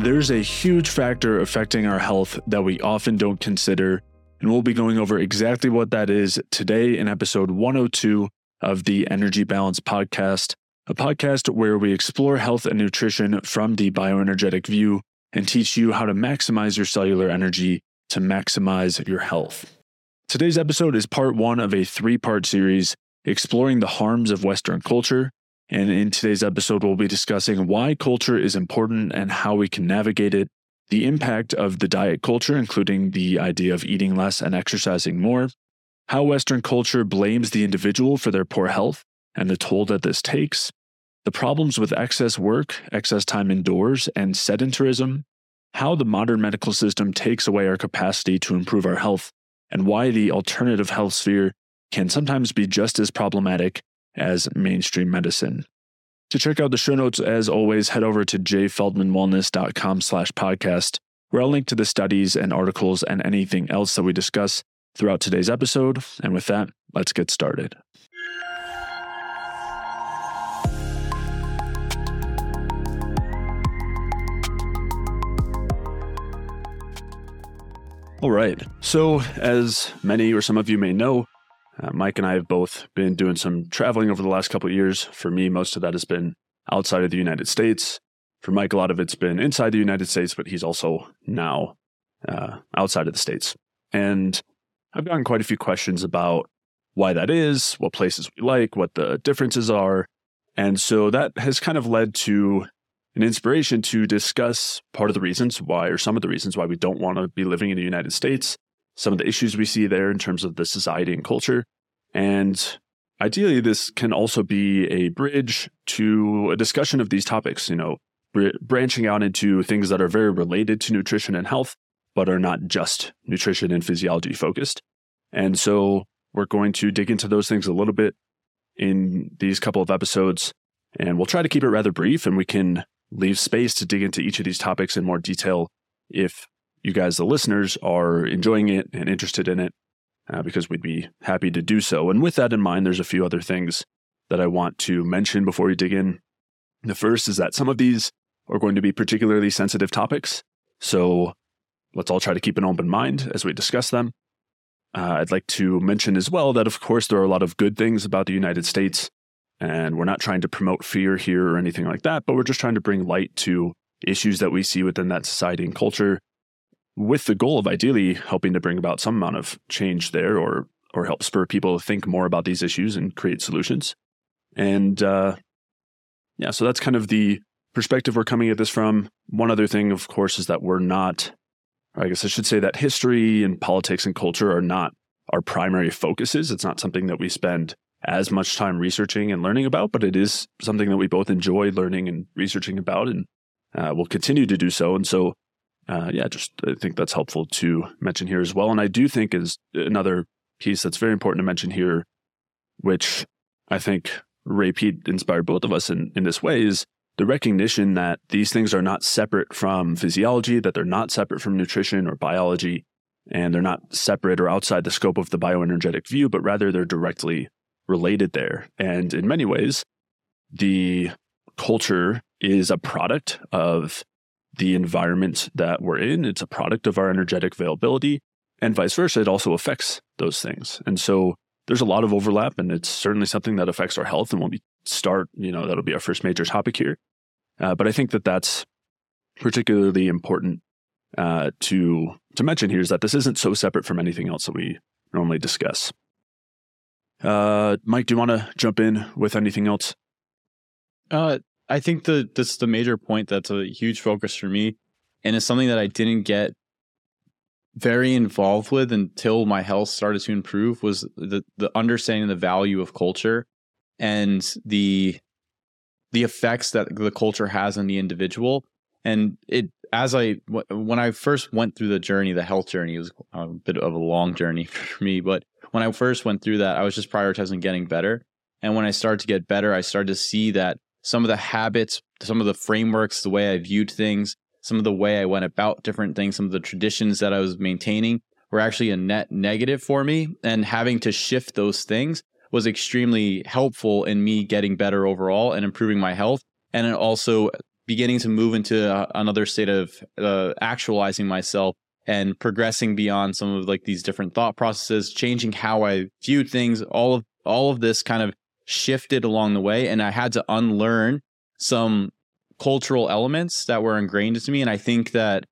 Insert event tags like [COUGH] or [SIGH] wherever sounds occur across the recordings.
There's a huge factor affecting our health that we often don't consider, and we'll be going over exactly what that is today in episode 102 of the Energy Balance Podcast, a podcast where we explore health and nutrition from the bioenergetic view and teach you how to maximize your cellular energy to maximize your health. Today's episode is part one of a three part series exploring the harms of Western culture and in today's episode, we'll be discussing why culture is important and how we can navigate it, the impact of the diet culture, including the idea of eating less and exercising more, how Western culture blames the individual for their poor health and the toll that this takes, the problems with excess work, excess time indoors, and sedentarism, how the modern medical system takes away our capacity to improve our health, and why the alternative health sphere can sometimes be just as problematic as mainstream medicine. To check out the show notes, as always, head over to jayfeldmanwellness.com slash podcast, where I'll link to the studies and articles and anything else that we discuss throughout today's episode. And with that, let's get started. All right. So, as many or some of you may know, uh, Mike and I have both been doing some traveling over the last couple of years. For me, most of that has been outside of the United States. For Mike, a lot of it's been inside the United States, but he's also now uh, outside of the States. And I've gotten quite a few questions about why that is, what places we like, what the differences are. And so that has kind of led to an inspiration to discuss part of the reasons why, or some of the reasons why we don't want to be living in the United States, some of the issues we see there in terms of the society and culture. And ideally, this can also be a bridge to a discussion of these topics, you know, br- branching out into things that are very related to nutrition and health, but are not just nutrition and physiology focused. And so we're going to dig into those things a little bit in these couple of episodes. And we'll try to keep it rather brief and we can leave space to dig into each of these topics in more detail if you guys, the listeners, are enjoying it and interested in it, uh, because we'd be happy to do so. And with that in mind, there's a few other things that I want to mention before we dig in. The first is that some of these are going to be particularly sensitive topics. So let's all try to keep an open mind as we discuss them. Uh, I'd like to mention as well that, of course, there are a lot of good things about the United States, and we're not trying to promote fear here or anything like that, but we're just trying to bring light to issues that we see within that society and culture with the goal of ideally helping to bring about some amount of change there or or help spur people to think more about these issues and create solutions. And uh, yeah, so that's kind of the perspective we're coming at this from. One other thing, of course, is that we're not, I guess I should say that history and politics and culture are not our primary focuses. It's not something that we spend as much time researching and learning about, but it is something that we both enjoy learning and researching about and uh, will continue to do so. And so uh, yeah, just I think that's helpful to mention here as well. And I do think is another piece that's very important to mention here, which I think Ray Peat inspired both of us in, in this way is the recognition that these things are not separate from physiology, that they're not separate from nutrition or biology, and they're not separate or outside the scope of the bioenergetic view, but rather they're directly related there. And in many ways, the culture is a product of the environment that we're in. It's a product of our energetic availability, and vice versa. It also affects those things. And so there's a lot of overlap, and it's certainly something that affects our health. And when we start, you know, that'll be our first major topic here. Uh, but I think that that's particularly important uh, to to mention here is that this isn't so separate from anything else that we normally discuss. Uh, Mike, do you want to jump in with anything else? Uh, I think the that's the major point that's a huge focus for me, and it's something that I didn't get very involved with until my health started to improve was the the understanding the value of culture and the the effects that the culture has on the individual. And it as i when i first went through the journey the health journey was a bit of a long journey [LAUGHS] for me but when i first went through that i was just prioritizing getting better. And when i started to get better i started to see that some of the habits, some of the frameworks, the way I viewed things, some of the way I went about different things, some of the traditions that I was maintaining were actually a net negative for me. And having to shift those things was extremely helpful in me getting better overall and improving my health. And also beginning to move into a, another state of uh, actualizing myself and progressing beyond some of like these different thought processes, changing how I viewed things. All of all of this kind of shifted along the way, and I had to unlearn some cultural elements that were ingrained into me. And I think that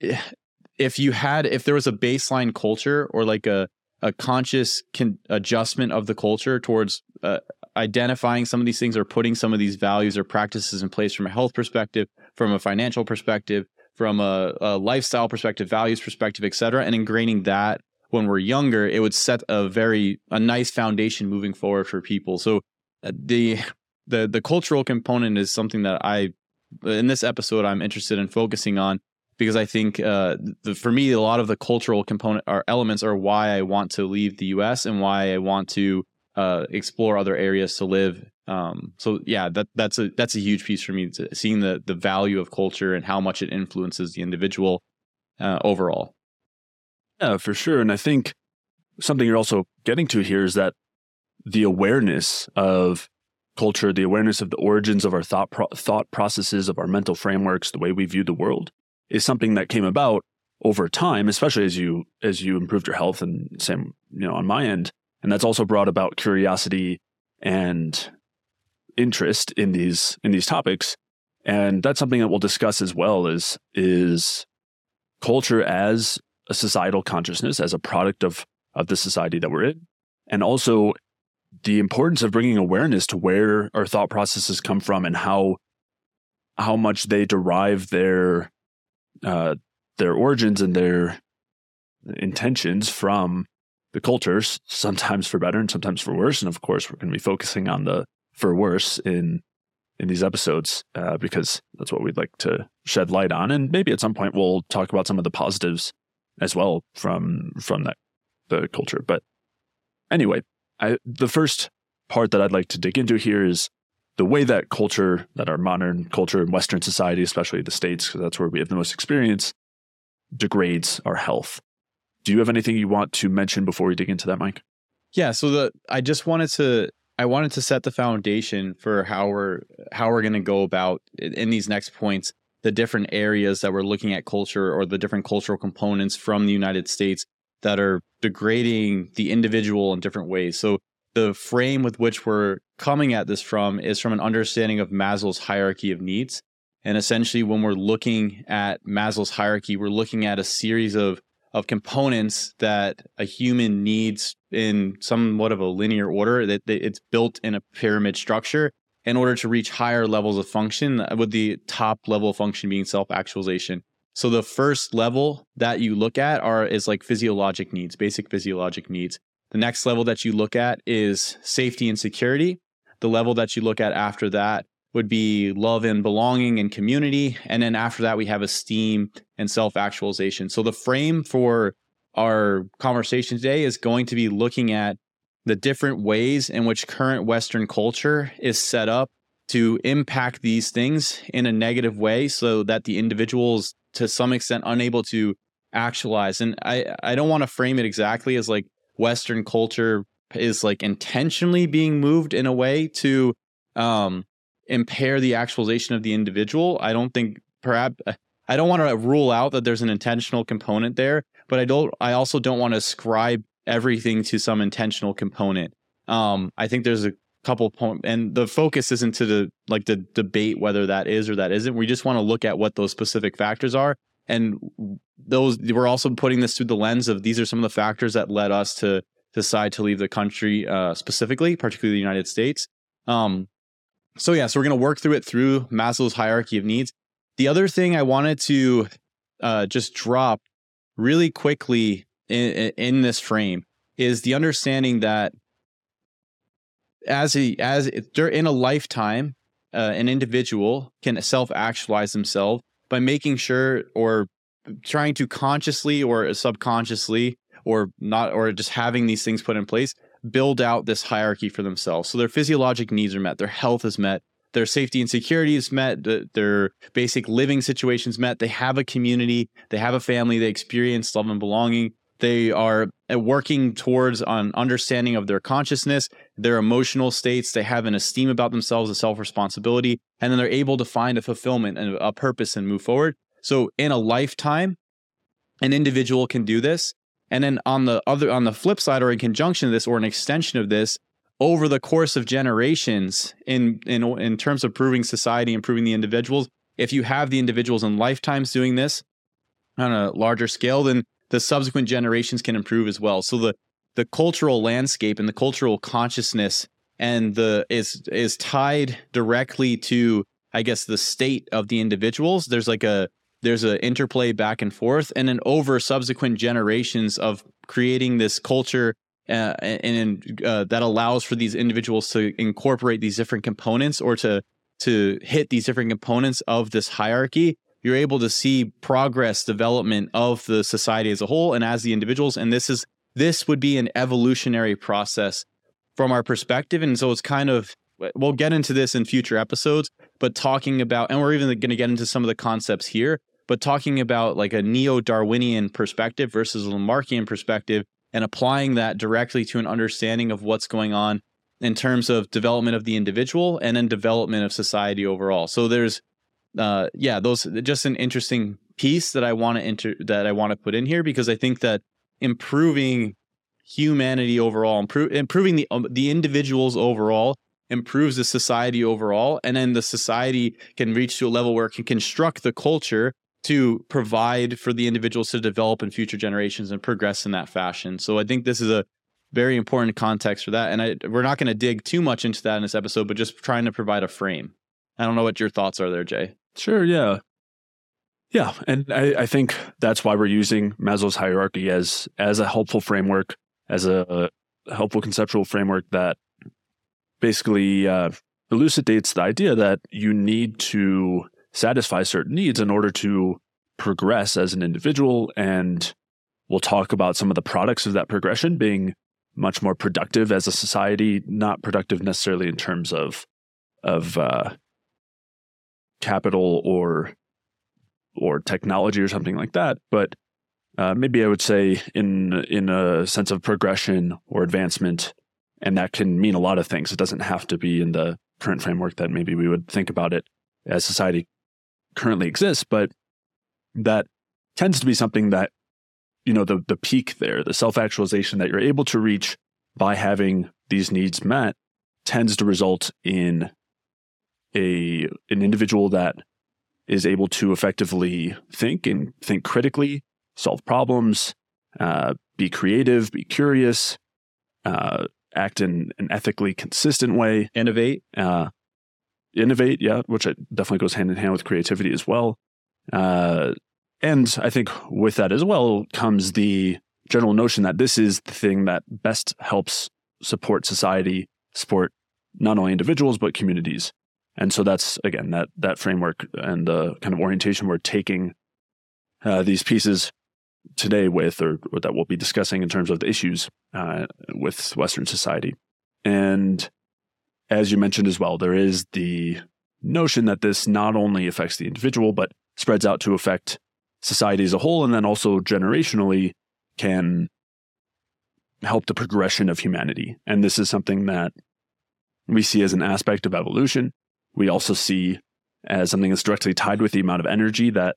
[SIGHS] if you had, if there was a baseline culture or like a a conscious con- adjustment of the culture towards uh, identifying some of these things or putting some of these values or practices in place from a health perspective, from a financial perspective, from a, a lifestyle perspective, values perspective, et cetera, and ingraining that when we're younger, it would set a very a nice foundation moving forward for people. So uh, the the the cultural component is something that I in this episode I'm interested in focusing on because I think uh, the, for me a lot of the cultural component or elements are why I want to leave the U.S. and why I want to uh, explore other areas to live. Um, so yeah, that that's a that's a huge piece for me. seeing the the value of culture and how much it influences the individual uh, overall. Yeah, for sure. And I think something you're also getting to here is that the awareness of culture, the awareness of the origins of our thought pro- thought processes, of our mental frameworks, the way we view the world, is something that came about over time, especially as you as you improved your health and same you know on my end, and that's also brought about curiosity and interest in these in these topics, and that's something that we'll discuss as well. Is is culture as a societal consciousness, as a product of of the society that we're in, and also the importance of bringing awareness to where our thought processes come from and how how much they derive their uh, their origins and their intentions from the cultures, sometimes for better and sometimes for worse. And of course, we're going to be focusing on the for worse in in these episodes uh, because that's what we'd like to shed light on. And maybe at some point we'll talk about some of the positives as well from from that the culture. But anyway, I, the first part that I'd like to dig into here is the way that culture, that our modern culture in Western society, especially the States, because that's where we have the most experience, degrades our health. Do you have anything you want to mention before we dig into that, Mike? Yeah. So the I just wanted to I wanted to set the foundation for how we're how we're going to go about in these next points the different areas that we're looking at culture or the different cultural components from the United States that are degrading the individual in different ways. So the frame with which we're coming at this from is from an understanding of Maslow's hierarchy of needs. And essentially, when we're looking at Maslow's hierarchy, we're looking at a series of, of components that a human needs in somewhat of a linear order, that it's built in a pyramid structure in order to reach higher levels of function, with the top level function being self actualization. So the first level that you look at are is like physiologic needs, basic physiologic needs. The next level that you look at is safety and security. The level that you look at after that would be love and belonging and community. And then after that, we have esteem and self actualization. So the frame for our conversation today is going to be looking at the different ways in which current Western culture is set up to impact these things in a negative way so that the individual is to some extent unable to actualize. And I, I don't want to frame it exactly as like Western culture is like intentionally being moved in a way to um, impair the actualization of the individual. I don't think perhaps I don't want to rule out that there's an intentional component there, but I don't. I also don't want to ascribe everything to some intentional component. Um, I think there's a couple points, and the focus isn't to the like the debate whether that is or that isn't. We just want to look at what those specific factors are and those we're also putting this through the lens of these are some of the factors that led us to decide to leave the country uh, specifically particularly the united states um, so yeah so we're to work through it through maslow's hierarchy of needs the other thing i wanted to uh, just drop really quickly in, in this frame is the understanding that as a as in a lifetime uh, an individual can self actualize themselves by making sure or trying to consciously or subconsciously or not or just having these things put in place build out this hierarchy for themselves. So their physiologic needs are met their health is met their safety and security is met their basic living situations met. They have a community they have a family they experience love and belonging they are uh, working towards an understanding of their consciousness, their emotional states. They have an esteem about themselves, a self responsibility, and then they're able to find a fulfillment and a purpose and move forward. So in a lifetime, an individual can do this. And then on the other, on the flip side, or in conjunction of this, or an extension of this, over the course of generations, in in in terms of proving society, improving the individuals, if you have the individuals in lifetimes doing this on a larger scale, then the subsequent generations can improve as well. So the the cultural landscape and the cultural consciousness and the is is tied directly to I guess the state of the individuals. There's like a there's an interplay back and forth, and then over subsequent generations of creating this culture uh, and uh, that allows for these individuals to incorporate these different components or to to hit these different components of this hierarchy you're able to see progress development of the society as a whole and as the individuals and this is this would be an evolutionary process from our perspective. And so it's kind of we'll get into this in future episodes but talking about and we're even going to get into some of the concepts here but talking about like a neo-darwinian perspective versus a lamarckian perspective and applying that directly to an understanding of what's going on in terms of development of the individual and then development of society overall. So there's uh, yeah, those just an interesting piece that I want to enter that I want to put in here because I think that improving humanity overall, improve, improving the um, the individuals overall improves the society overall, and then the society can reach to a level where it can construct the culture to provide for the individuals to develop in future generations and progress in that fashion. So I think this is a very important context for that, and I, we're not going to dig too much into that in this episode, but just trying to provide a frame. I don't know what your thoughts are there, Jay. Sure, yeah. Yeah, and I, I think that's why we're using Maslow's hierarchy as as a helpful framework, as a, helpful conceptual framework that basically uh, elucidates the idea that you need to satisfy certain needs in order to progress as an individual. And we'll talk about some of the products of that progression being much more productive as a society, not productive necessarily in terms of of uh, capital or or technology or something like that, but uh, maybe I would say in in a sense of progression or advancement, and that can mean a lot of things. It doesn't have to be in the current framework that maybe we would think about it as society currently exists, but that tends to be something that you know the the peak there, the self actualization that you're able to reach by having these needs met, tends to result in a an individual that is able to effectively think and think critically, solve problems, uh, be creative, be curious, uh, act in an ethically consistent way, innovate, uh, innovate, yeah, which definitely goes hand in hand with creativity as well. Uh, and I think with that as well comes the general notion that this is the thing that best helps support society, support not only individuals but communities. And so that's again that that framework and the kind of orientation we're taking uh, these pieces today with, or, or, that we'll be discussing in terms of the issues uh, with Western society. And as you mentioned as well, there is the notion that this not only affects the individual, but spreads out to affect society as a whole, and then also generationally can help the progression of humanity. And this is something that we see as an aspect of evolution we also see as something that's directly tied with the amount of energy that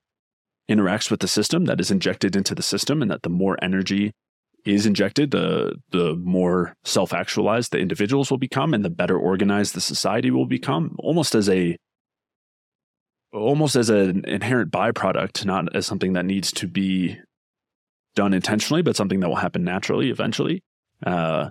interacts with the system that is injected into the system and that the more energy is injected the the more self-actualized the individuals will become and the better organized the society will become almost as a almost as an inherent byproduct not as something that needs to be done intentionally but something that will happen naturally eventually. Uh,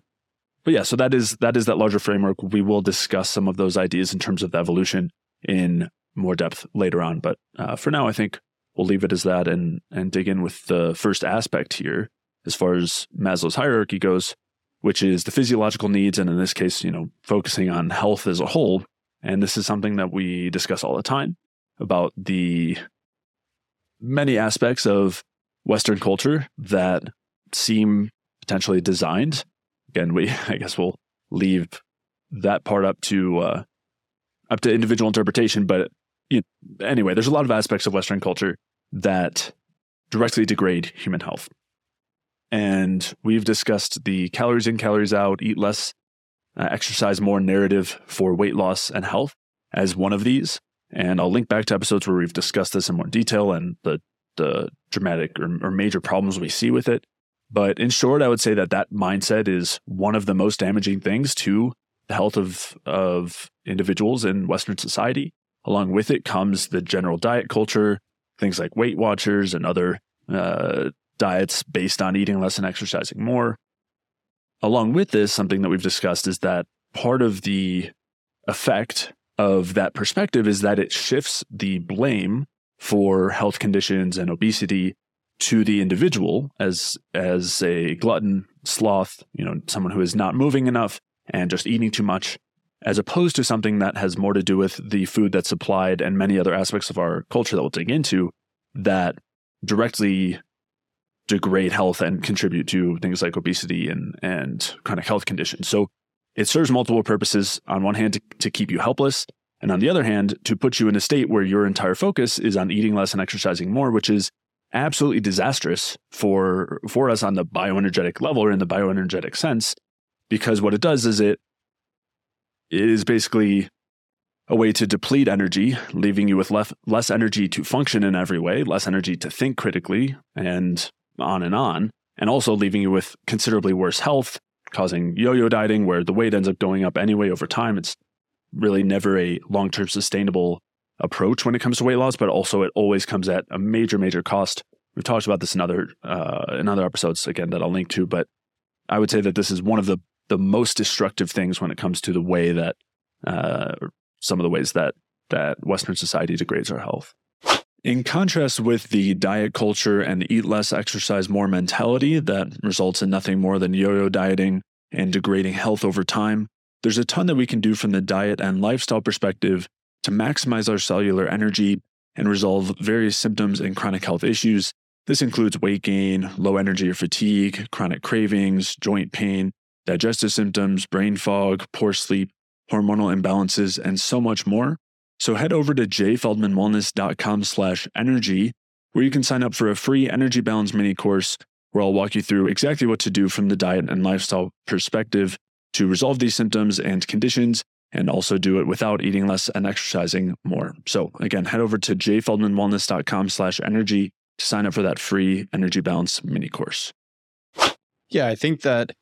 but yeah, so that is that is that larger framework. We will discuss some of those ideas in terms of the evolution in more depth later on. But uh, for now, I think we'll leave it as that and and dig in with the first aspect here, as far as Maslow's hierarchy goes, which is the physiological needs, and in this case, you know, focusing on health as a whole. And this is something that we discuss all the time about the many aspects of Western culture that seem potentially designed again, we [LAUGHS] I guess we'll leave that part up to uh, up to individual interpretation. But you know, anyway, there's a lot of aspects of Western culture that directly degrade human health. and we've discussed the calories in, calories out, eat less, uh, exercise more narrative for weight loss and health as one of these. And I'll link back to episodes where we've discussed this in more detail and the the dramatic or, or major problems we see with it. But in short, I would say that that mindset is one of the most damaging things to the health of of individuals in Western society. Along with it comes the general diet culture, things like Weight Watchers and other uh, diets based on eating less and exercising more. Along with this, something that we've discussed is that part of the effect of that perspective is that it shifts the blame for health conditions and obesity to the individual as as a glutton, sloth, you know, someone who is not moving enough and just eating too much, as opposed to something that has more to do with the food that's supplied and many other aspects of our culture that we'll dig into that directly degrade health and contribute to things like obesity and and chronic health conditions. So it serves multiple purposes. On one hand, to, to keep you helpless, and on the other hand, to put you in a state where your entire focus is on eating less and exercising more, which is absolutely disastrous for for us on the bioenergetic level or in the bioenergetic sense because what it does is it is basically a way to deplete energy leaving you with less less energy to function in every way less energy to think critically and on and on and also leaving you with considerably worse health causing yo-yo dieting where the weight ends up going up anyway over time. It's really never a long-term sustainable approach when it comes to weight loss, but also it always comes at a major, major cost. We've talked about this in other uh, in other episodes again that I'll link to, but I would say that this is one of the the most destructive things when it comes to the way that uh, some of the ways that that Western society degrades our health. In contrast with the diet culture and the eat less, exercise more mentality that results in nothing more than yo yo dieting and degrading health over time, there's a ton that we can do from the diet and lifestyle perspective to maximize our cellular energy and resolve various symptoms and chronic health issues. This includes weight gain, low energy or fatigue, chronic cravings, joint pain, digestive symptoms, brain fog, poor sleep, hormonal imbalances, and so much more. So head over to jayfeldmanwellness.com slash energy, where you can sign up for a free energy balance mini course where I'll walk you through exactly what to do from the diet and lifestyle perspective to resolve these symptoms and conditions and also do it without eating less and exercising more. So again, head over to jayfeldmanwellness.com slash energy to sign up for that free energy balance mini course. Yeah, I think that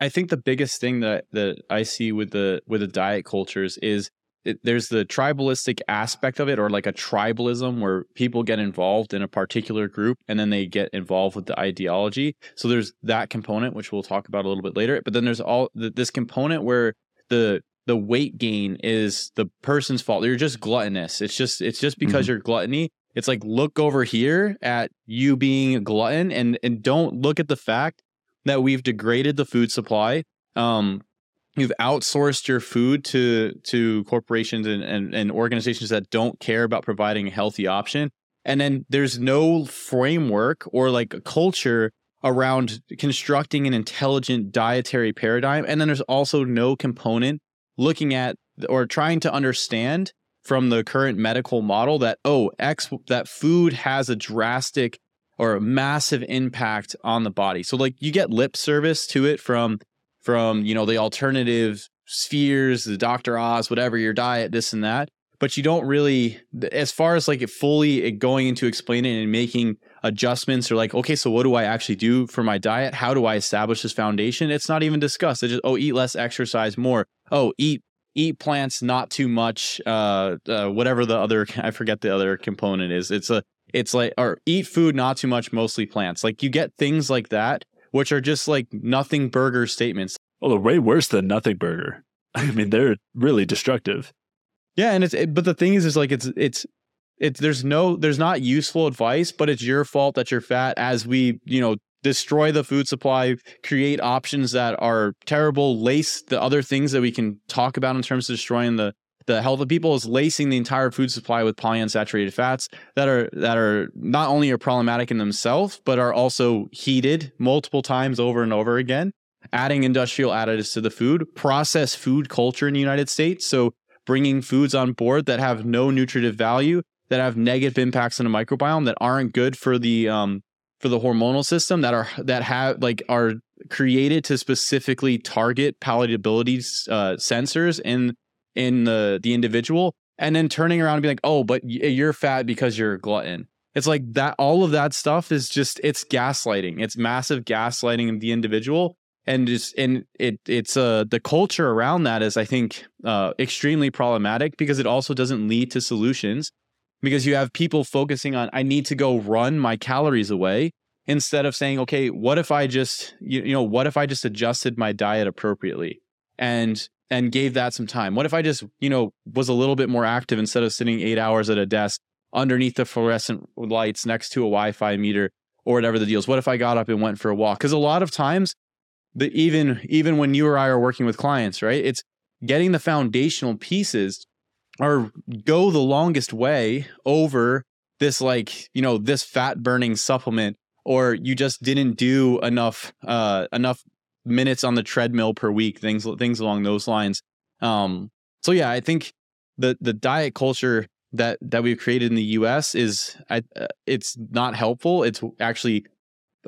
I think the biggest thing that that I see with the with the diet cultures is it, there's the tribalistic aspect of it or like a tribalism where people get involved in a particular group and then they get involved with the ideology so there's that component which we'll talk about a little bit later but then there's all this component where the the weight gain is the person's fault. You're just gluttonous. It's just it's just because mm-hmm. you're gluttony. It's like look over here at you being a glutton and and don't look at the fact that we've degraded the food supply. Um you've outsourced your food to to corporations and, and, and organizations that don't care about providing a healthy option. And then there's no framework or like a culture around constructing an intelligent dietary paradigm. And then there's also no component looking at or trying to understand from the current medical model that oh x that food has a drastic or a massive impact on the body. So like you get lip service to it from from you know the alternative spheres the dr oz whatever your diet this and that. But you don't really as far as like it fully going into explaining and making adjustments or like okay so what do i actually do for my diet? How do i establish this foundation? It's not even discussed. It's just oh eat less exercise more. Oh eat eat plants not too much uh, uh whatever the other [LAUGHS] i forget the other component is. It's a it's like or eat food not too much mostly plants. Like you get things like that which are just like nothing burger statements. Oh they're way worse than nothing burger. [LAUGHS] I mean they're really destructive. Yeah and it's it, but the thing is is like it's it's it's there's no there's not useful advice but it's your fault that you're fat as we you know destroy the food supply create options that are terrible lace the other things that we can talk about in terms of destroying the the health of people is lacing the entire food supply with polyunsaturated fats that are that are not only are problematic in themselves but are also heated multiple times over and over again adding industrial additives to the food processed food culture in the united states. So bringing foods on board that have no nutritive value that have negative impacts on the microbiome that aren't good for the um, for the hormonal system that are that have like are created to specifically target palatability uh, sensors in in the the individual and then turning around and be like oh but you're fat because you're a glutton. It's like that all of that stuff is just it's gaslighting. It's massive gaslighting of the individual and just and it it's uh the culture around that is i think uh extremely problematic because it also doesn't lead to solutions because you have people focusing on i need to go run my calories away instead of saying okay what if i just you, you know what if i just adjusted my diet appropriately and and gave that some time? What if i just you know was a little bit more active instead of sitting eight hours at a desk underneath the fluorescent lights next to a wi-fi meter or whatever the deal is what if i got up and went for a walk? Because a lot of times the even even when you or i are working with clients right it's getting the foundational pieces or go the longest way over this like you know this fat burning supplement or you just didn't do enough uh enough minutes on the treadmill per week things things along those lines. Um so yeah i think the the diet culture that that we've created in the US is uh, it's not helpful. It's actually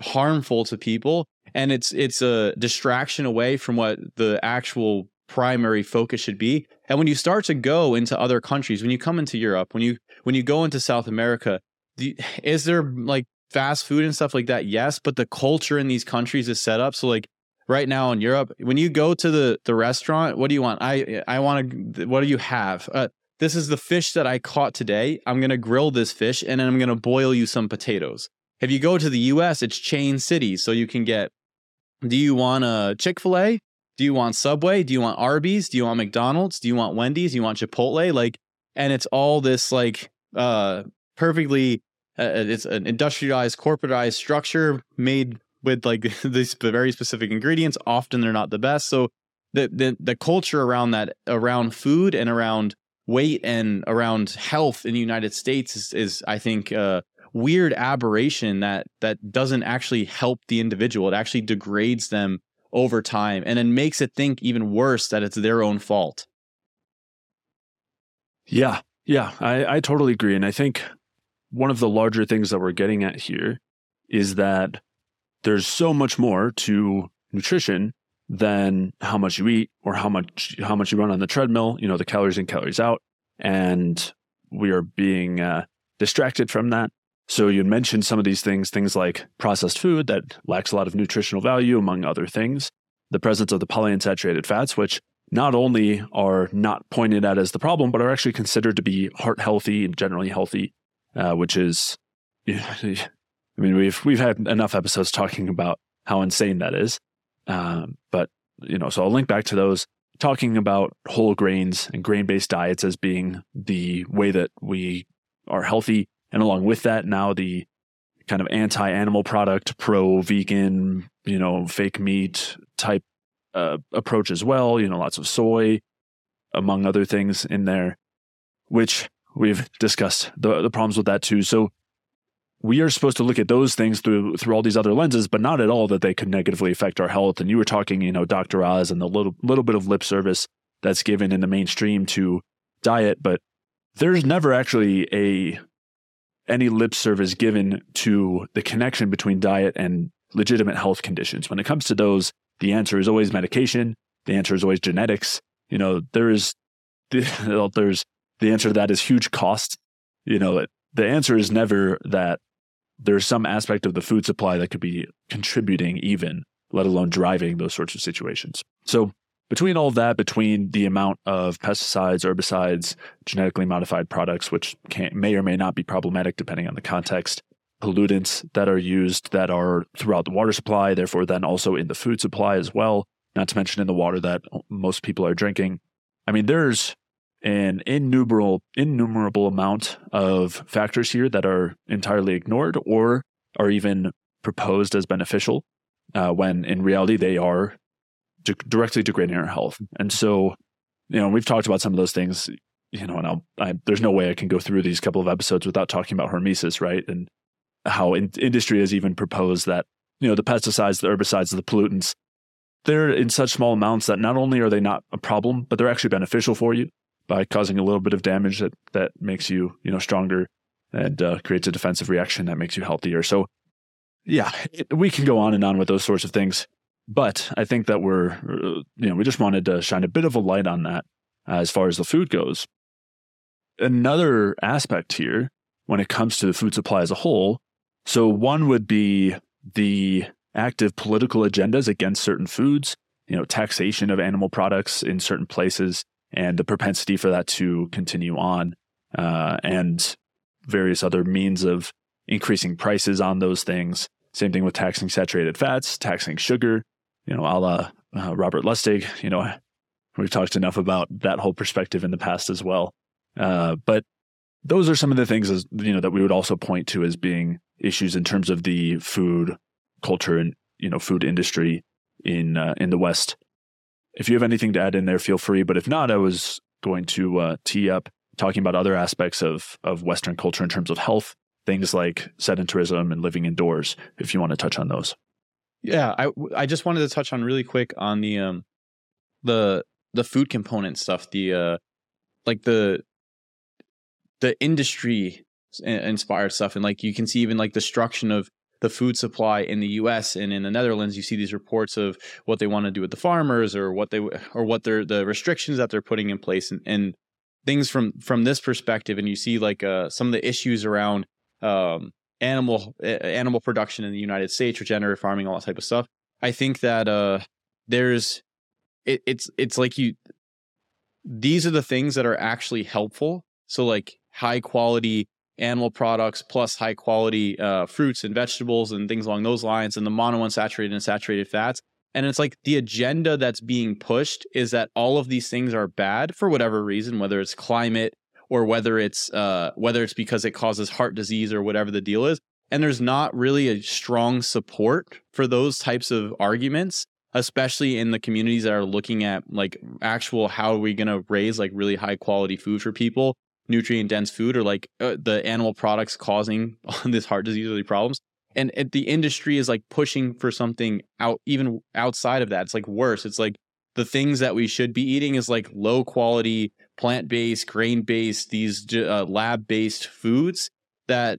harmful to people and it's it's a distraction away from what the actual primary focus should be. And when you start to go into other countries when you come into Europe when you when you go into South America the, is there like fast food and stuff like that? Yes but the culture in these countries is set up. So like right now in Europe when you go to the the restaurant what do you want? I I want to what do you have? Uh, this is the fish that I caught today. I'm to grill this fish and then I'm to boil you some potatoes. If you go to the US it's chain cities so you can get do you want a Chick-fil-A do you want Subway? Do you want Arby's? Do you want McDonald's? Do you want Wendy's? Do you want Chipotle? Like, and it's all this like uh perfectly uh, uh it's an industrialized, corporatized structure made with like [LAUGHS] these very specific ingredients. Often they're not the best. So the the the culture around that around food and around weight and around health in the United States is, is I think uh weird aberration that that doesn't actually help the individual. It actually degrades them over time and then makes it think even worse that it's their own fault. Yeah, yeah, I, I totally agree. And I think one of the larger things that we're getting at here is that there's so much more to nutrition than how much you eat or how much how much you run on the treadmill, you know, the calories in, calories out. And we are being uh, distracted from that so you mentioned some of these things, things like processed food that lacks a lot of nutritional value, among other things. The presence of the polyunsaturated fats, which not only are not pointed at as the problem, but are actually considered to be heart healthy and generally healthy, uh, which is, [LAUGHS] I mean, we've we've had enough episodes talking about how insane that is. Um, but you know, so I'll link back to those talking about whole grains and grain based diets as being the way that we are healthy and along with that, now the kind of anti animal product, pro vegan, you know, fake meat type uh, approach as well. You know, lots of soy, among other things in there, which we've discussed the, the problems with that too. So we are supposed to look at those things through through all these other lenses, but not at all that they could negatively affect our health. And you were talking, you know, Dr. Oz and the little little bit of lip service that's given in the mainstream to diet, but there's never actually a any lip service given to the connection between diet and legitimate health conditions. When it comes to those, the answer is always medication. The answer is always genetics. You know, there is [LAUGHS] there's the answer to that is huge cost. You know, the answer is never that there's some aspect of the food supply that could be contributing even, let alone driving those sorts of situations. So between all that, between the amount of pesticides, herbicides, genetically modified products, which can, may or may not be problematic depending on the context, pollutants that are used that are throughout the water supply, therefore, then also in the food supply as well, not to mention in the water that most people are drinking. I mean, there's an innumerable, innumerable amount of factors here that are entirely ignored or are even proposed as beneficial uh, when in reality they are de- directly degrading our health. And so, you know, we've talked about some of those things, you know, and I'll, I, there's no way I can go through these couple of episodes without talking about hormesis, right? And how in, industry has even proposed that, you know, the pesticides, the herbicides, the pollutants, they're in such small amounts that not only are they not a problem, but they're actually beneficial for you by causing a little bit of damage that, that makes you, you know, stronger and uh, creates a defensive reaction that makes you healthier. So yeah, it, we can go on and on with those sorts of things. But I think that we're, uh, you know, we just wanted to shine a bit of a light on that as far as the food goes. Another aspect here when it comes to the food supply as a whole. So, one would be the active political agendas against certain foods, you know, taxation of animal products in certain places, and the propensity for that to continue on, uh, and various other means of increasing prices on those things. Same thing with taxing saturated fats, taxing sugar, you know, a la uh, Robert Lustig. You know, we've talked enough about that whole perspective in the past as well. Uh, but those are some of the things as you know that we would also point to as being issues in terms of the food culture and you know food industry in uh, in the West. If you have anything to add in there, feel free. But if not, I was going to uh, tee up talking about other aspects of of Western culture in terms of health, things like sedentarism and living indoors. If you want to touch on those. Yeah, I I just wanted to touch on really quick on the um the the food component stuff, the uh like the the industry inspired stuff and like you can see even like destruction of the food supply in the US and in the Netherlands you see these reports of what they want to do with the farmers or what they or what they're the restrictions that they're putting in place and, and things from from this perspective and you see like uh some of the issues around um animal animal production in the United States, regenerative farming, all that type of stuff. I think that uh, there's it, it's it's like you these are the things that are actually helpful. So like high quality animal products plus high quality uh, fruits and vegetables and things along those lines, and the monounsaturated and saturated fats. And it's like the agenda that's being pushed is that all of these things are bad for whatever reason, whether it's climate, or whether it's uh, whether it's because it causes heart disease or whatever the deal is. And there's not really a strong support for those types of arguments, especially in the communities that are looking at like actual how are we going to raise like really high quality food for people, nutrient dense food, or like uh, the animal products causing [LAUGHS] this heart disease or the problems. And the industry is like pushing for something out even outside of that. It's like worse. It's like the things that we should be eating is like low quality plant based, grain based, these uh, lab based foods that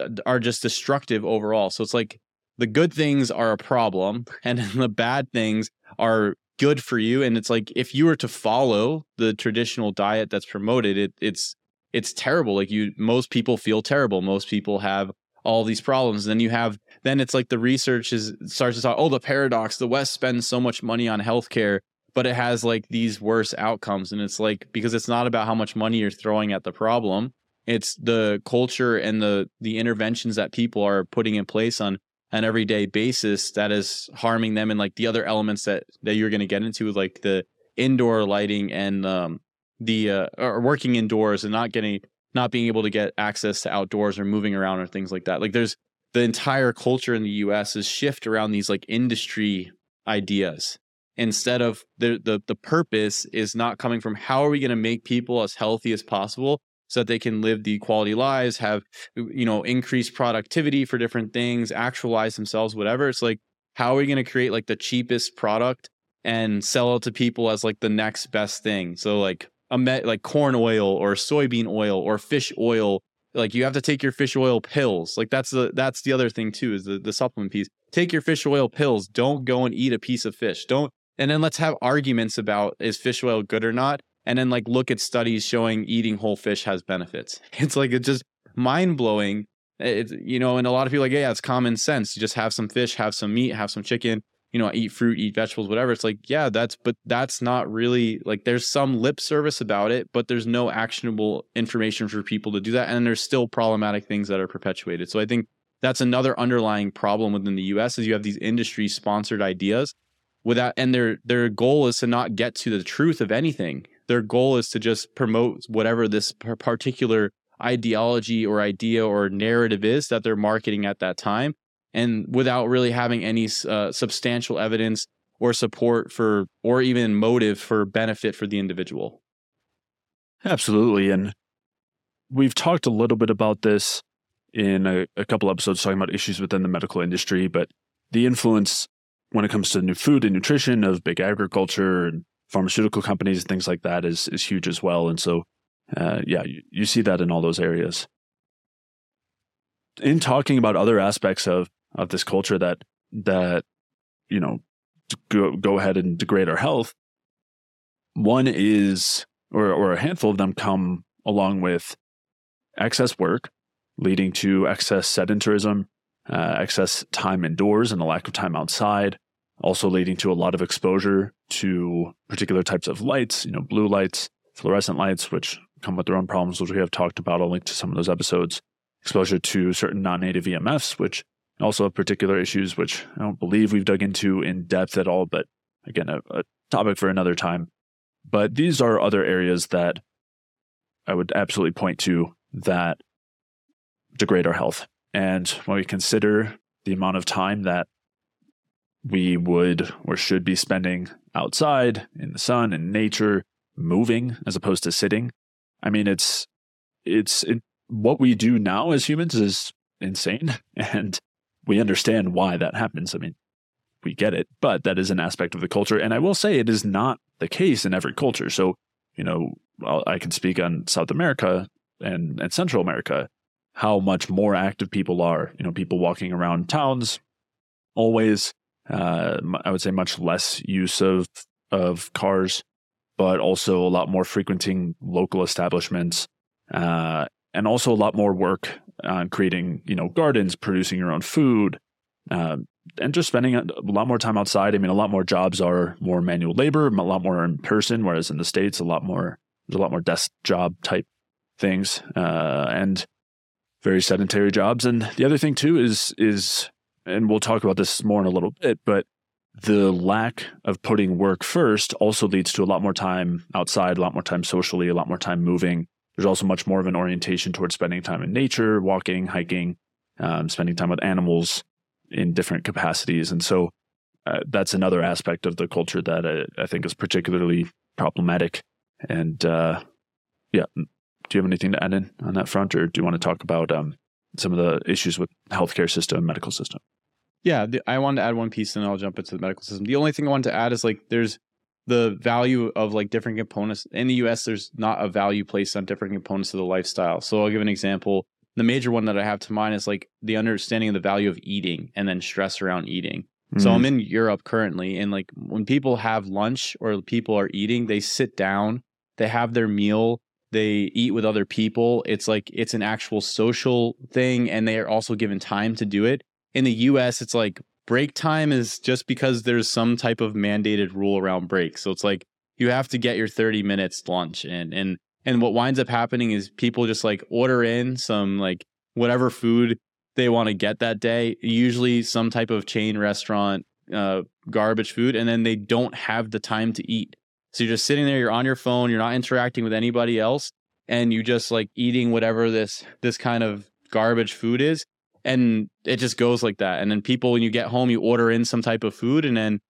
uh, are just destructive overall. So it's like the good things are a problem, [LAUGHS] and the bad things are good for you. And it's like if you were to follow the traditional diet that's promoted, it, it's it's terrible. Like you, most people feel terrible. Most people have all these problems. Then you have then it's like the research is starts to talk. Oh, the paradox: the West spends so much money on healthcare, but it has like these worse outcomes and it's like because it's not about how much money you're throwing at the problem it's the culture and the the interventions that people are putting in place on an everyday basis that is harming them and like the other elements that that you're going to get into like the indoor lighting and um the uh or working indoors and not getting not being able to get access to outdoors or moving around or things like that. Like there's the entire culture in the US is shift around these like industry ideas instead of the, the the purpose is not coming from how are we going to make people as healthy as possible so that they can live the quality lives have you know increased productivity for different things actualize themselves whatever. It's like how are we going to create like the cheapest product and sell it to people as like the next best thing? So like a met like corn oil or soybean oil or fish oil like you have to take your fish oil pills. Like that's the that's the other thing too is the, the supplement piece. Take your fish oil pills. Don't go and eat a piece of fish. Don't and then let's have arguments about is fish oil good or not and then like look at studies showing eating whole fish has benefits. [LAUGHS] It's like it's just mind-blowing. It's you know and a lot of people like yeah it's common sense. You just have some fish have some meat have some chicken you know eat fruit eat vegetables whatever. It's like yeah that's but that's not really like there's some lip service about it but there's no actionable information for people to do that and there's still problematic things that are perpetuated. So i think that's another underlying problem within the us is you have these industry sponsored ideas without and their their goal is to not get to the truth of anything. Their goal is to just promote whatever this particular ideology or idea or narrative is that they're marketing at that time and without really having any uh, substantial evidence or support for or even motive for benefit for the individual. Absolutely and we've talked a little bit about this in a, a couple episodes talking about issues within the medical industry but the influence when it comes to new food and nutrition of big agriculture and pharmaceutical companies and things like that is is huge as well. And so, uh, yeah, you, you see that in all those areas. In talking about other aspects of of this culture that that you know go go ahead and degrade our health. One is, or or a handful of them come along with excess work, leading to excess sedentarism, uh, excess time indoors, and a lack of time outside. Also leading to a lot of exposure to particular types of lights, you know, blue lights, fluorescent lights, which come with their own problems, which we have talked about. I'll link to some of those episodes. Exposure to certain non-native EMFs, which also have particular issues, which I don't believe we've dug into in depth at all, but again, a, a topic for another time. But these are other areas that I would absolutely point to that degrade our health. And when we consider the amount of time that we would or should be spending outside in the sun and nature, moving as opposed to sitting, I mean, it's it's it, what we do now as humans is insane, [LAUGHS] and we understand why that happens. I mean, we get it, but that is an aspect of the culture. And I will say it is not the case in every culture. So, you know, I'll, i can speak on South America and, and Central America, how much more active people are. You know, people walking around towns, always. Uh, I would say much less use of of cars, but also a lot more frequenting local establishments, uh, and also a lot more work on creating, you know, gardens, producing your own food, uh, and just spending a lot more time outside. I mean, a lot more jobs are more manual labor, a lot more in person, whereas in the states, a lot more there's a lot more desk job type things, uh, and very sedentary jobs. And the other thing too is is, and we'll talk about this more in a little bit, but the lack of putting work first also leads to a lot more time outside, a lot more time socially, a lot more time moving, there's also much more of an orientation towards spending time in nature, walking, hiking, um, spending time with animals in different capacities. And so uh, that's another aspect of the culture that I, I think is particularly problematic. And uh, yeah, do you have anything to add in on that front, or do you want to talk about um, some of the issues with healthcare system, medical system? Yeah, the, I wanted to add one piece, and I'll jump into the medical system. The only thing I wanted to add is like there's the value of like different components in the US there's not a value placed on different components of the lifestyle. So I'll give an example. The major one that I have to mind is like the understanding of the value of eating and then stress around eating. Mm. So I'm in Europe currently and like when people have lunch or people are eating, they sit down, they have their meal, they eat with other people. It's like it's an actual social thing and they are also given time to do it. In the US it's like break time is just because there's some type of mandated rule around break. So it's like you have to get your 30 minutes lunch and and and what winds up happening is people just like order in some like whatever food they want to get that day, usually some type of chain restaurant uh, garbage food, and then they don't have the time to eat. So you're just sitting there, you're on your phone, you're not interacting with anybody else, and you just like eating whatever this this kind of garbage food is and it just goes like that and then people when you get home you order in some type of food and then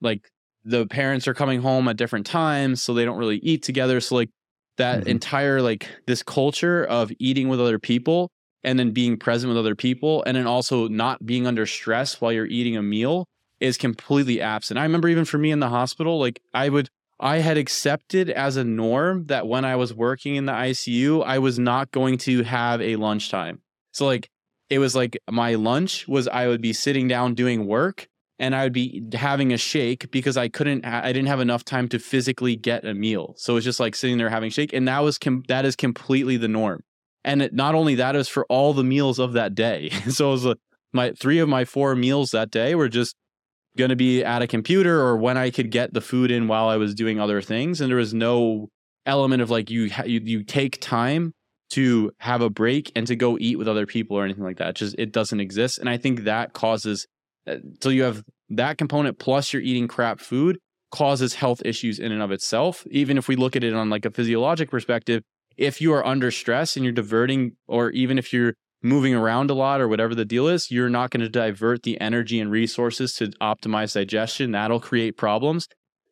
like the parents are coming home at different times so they don't really eat together so like that mm-hmm. entire like this culture of eating with other people and then being present with other people and then also not being under stress while you're eating a meal is completely absent. I remember even for me in the hospital like I would I had accepted as a norm that when I was working in the ICU I was not going to have a lunchtime. So like it was like my lunch was I would be sitting down doing work and I would be having a shake because I couldn't I didn't have enough time to physically get a meal. So it's just like sitting there having shake and that was com- that is completely the norm. And it, not only that is for all the meals of that day. [LAUGHS] so it was a, my three of my four meals that day were just going to be at a computer or when I could get the food in while I was doing other things and there was no element of like you you, you take time to have a break and to go eat with other people or anything like that. It just it doesn't exist, and I think that causes. Uh, so you have that component plus you're eating crap food causes health issues in and of itself. Even if we look at it on like a physiologic perspective, if you are under stress and you're diverting, or even if you're moving around a lot or whatever the deal is, you're not going to divert the energy and resources to optimize digestion. That'll create problems.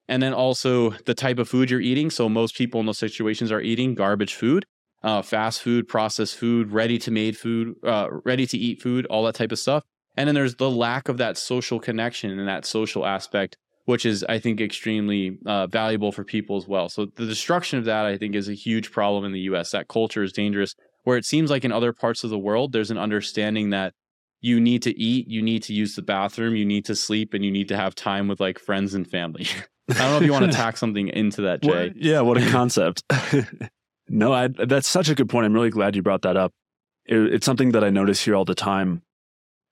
And then also the type of food you're eating. So most people in those situations are eating garbage food uh, fast food, processed food, ready to made food, uh, ready to eat food, all that type of stuff. And then there's the lack of that social connection and that social aspect, which is, I think, extremely uh, valuable for people as well. So the destruction of that, I think, is a huge problem in the US. That culture is dangerous, where it seems like in other parts of the world, there's an understanding that you need to eat, you need to use the bathroom, you need to sleep, and you need to have time with like friends and family. [LAUGHS] I don't know if you want to [LAUGHS] tack something into that, Jay. What, yeah, what a [LAUGHS] concept. No, I, that's such a good point. I'm really glad you brought that up. It, it's something that I notice here all the time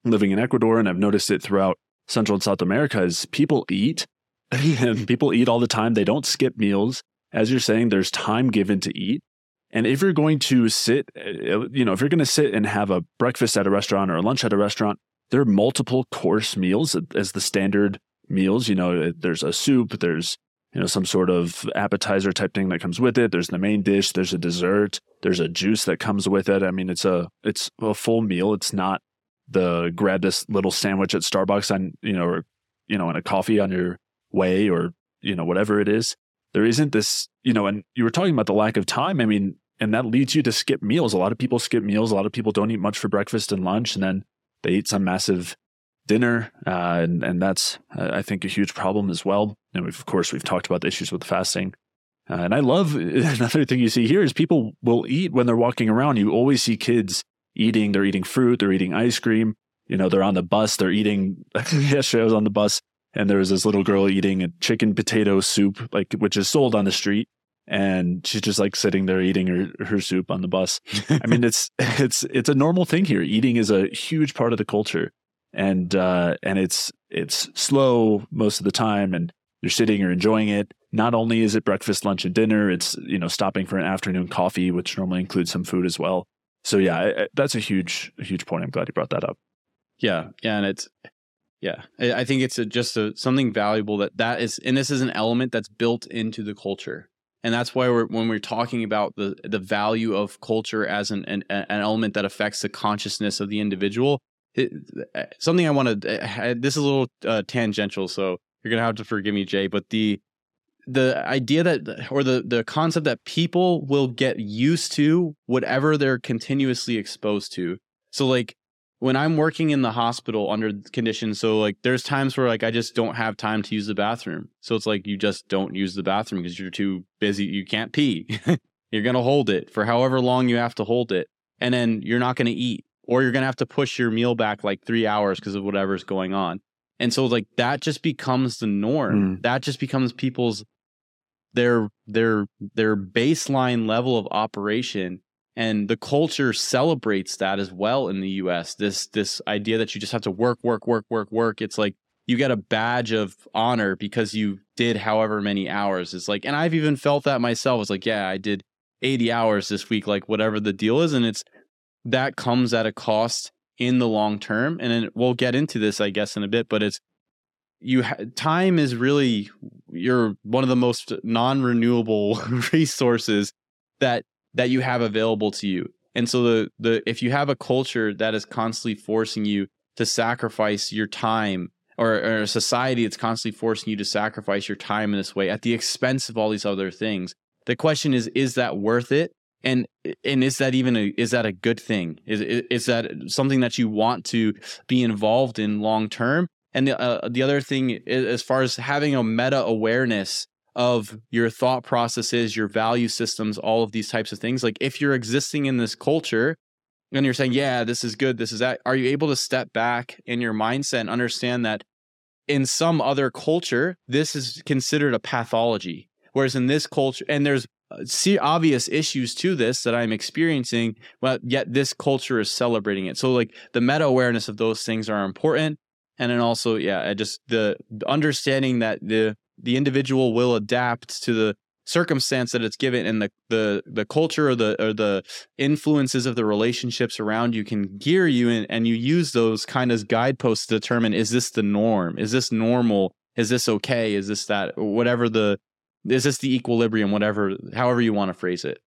living in Ecuador, and I've noticed it throughout Central and South America, is people eat [LAUGHS] and people eat all the time. They don't skip meals. As you're saying, there's time given to eat. And if you're going to sit, uh, uh you know, if you're going to sit and have a breakfast at a restaurant or a lunch at a restaurant, there are multiple course meals uh, as the standard meals. You know, uh, there's a soup, there's, you know, some sort of appetizer type thing that comes with it. There's the main dish, there's a dessert, there's a juice that comes with it. I mean, it's a, it's a full meal. It's not the grab this little sandwich at Starbucks on, you know, or, you know, and a coffee on your way or, you know, whatever it is there isn't this, you know, and you were talking about the lack of time. I mean, and that leads you to skip meals. A lot of people skip meals. A lot of people don't eat much for breakfast and lunch, and then they eat some massive dinner, uh, and and that's uh, I think a huge problem as well. And of course we've talked about the issues with fasting. Uh, and I love [LAUGHS] another thing you see here is people will eat when they're walking around. You always see kids eating. They're eating fruit. They're eating ice cream. You know, they're on the bus. They're eating. [LAUGHS] yesterday I was on the bus and there was this little girl eating a chicken potato soup, like which is sold on the street, and she's just like sitting there eating her her soup on the bus. I mean, it's [LAUGHS] it's it's a normal thing here. Eating is a huge part of the culture, and uh, and it's it's slow most of the time, and you're sitting, you're enjoying it. Not only is it breakfast, lunch, and dinner, it's you know stopping for an afternoon coffee, which normally includes some food as well. So yeah, that's a huge huge point. I'm glad you brought that up. Yeah, yeah, and it's yeah, I think it's a, just a, something valuable that that is, and this is an element that's built into the culture, and that's why we're when we're talking about the the value of culture as an an, an element that affects the consciousness of the individual. It, something I want to this is a little uh, tangential, so you're gonna have to forgive me, Jay, but the the idea that or the the concept that people will get used to whatever they're continuously exposed to. So like when I'm working in the hospital under conditions, so like there's times where like I just don't have time to use the bathroom. So it's like you just don't use the bathroom because you're too busy. You can't pee. [LAUGHS] you're going to hold it for however long you have to hold it. And then you're not going to eat or you're going to have to push your meal back like three hours because of whatever's going on. And so like that just becomes the norm. Mm. That just becomes people's their their their baseline level of operation. And the culture celebrates that as well in the US this this idea that you just have to work work work work work. It's like you get a badge of honor because you did however many hours. It's like and I've even felt that myself. It's like yeah I did 80 hours this week like whatever the deal is. And it's that comes at a cost in the long term and then we'll get into this I guess in a bit but it's you ha- time is really you're one of the most non-renewable [LAUGHS] resources that that you have available to you. And so the the if you have a culture that is constantly forcing you to sacrifice your time or, or, a society that's constantly forcing you to sacrifice your time in this way at the expense of all these other things. The question is, is that worth it? And and is that even a is that a good thing? Is is that something that you want to be involved in long term? And the uh, the other thing, as far as having a meta awareness of your thought processes, your value systems, all of these types of things. Like if you're existing in this culture and you're saying, yeah, this is good, this is that, are you able to step back in your mindset and understand that in some other culture, this is considered a pathology? Whereas in this culture, and there's Uh, see obvious issues to this that I'm experiencing, but yet this culture is celebrating it. So like the meta awareness of those things are important. And then also, yeah, just the understanding that the the individual will adapt to the circumstance that it's given and the the the culture or the or the influences of the relationships around you can gear you in and you use those kind of guideposts to determine is this the norm is this normal is this okay is this that whatever the is this the equilibrium whatever however you want to phrase it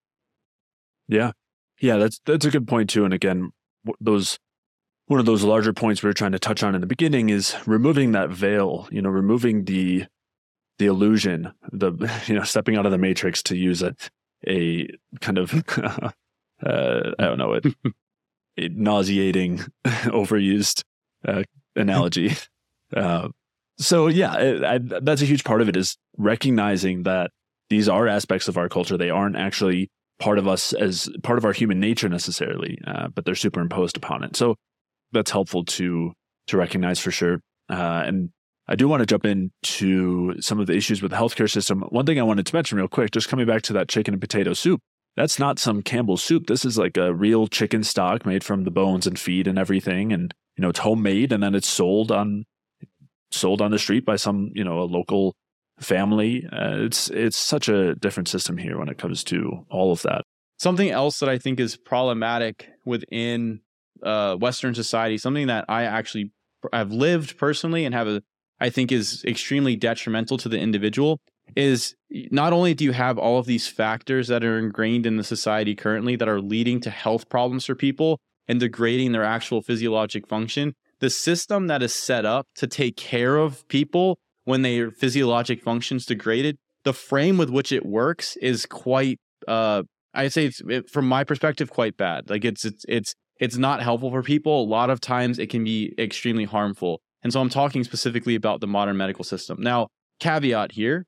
yeah yeah that's that's a good point too and again those one of those larger points we were trying to touch on in the beginning is removing that veil you know removing the the illusion, the [LAUGHS] you know stepping out of the matrix to use a a kind of [LAUGHS] uh, I don't know it, a [LAUGHS] nauseating, overused uh, analogy. Uh, so yeah, I, that's a huge part of it is recognizing that these are aspects of our culture. They aren't actually part of us as part of our human nature necessarily, uh, but they're superimposed upon it. So that's helpful to to recognize for sure. Uh, and I do want to jump into some of the issues with the healthcare system. One thing I wanted to mention real quick, just coming back to that chicken and potato soup. That's not some Campbell's soup. This is like a real chicken stock made from the bones and feet and everything. And, you know, it's homemade and then it's sold on sold on the street by some, you know, a local family. Uh, it's it's such a different system here when it comes to all of that. Something else that I think is problematic within uh, Western society, something that I actually have lived personally and have a I think is extremely detrimental to the individual is not only do you have all of these factors that are ingrained in the society currently that are leading to health problems for people and degrading their actual physiologic function, the system that is set up to take care of people when their physiologic functions degraded, the frame with which it works is quite uh I'd say it's it, from my perspective quite bad. Like it's it's it's it's not helpful for people. A lot of times it can be extremely harmful. And so I'm talking specifically about the modern medical system. Now, caveat here,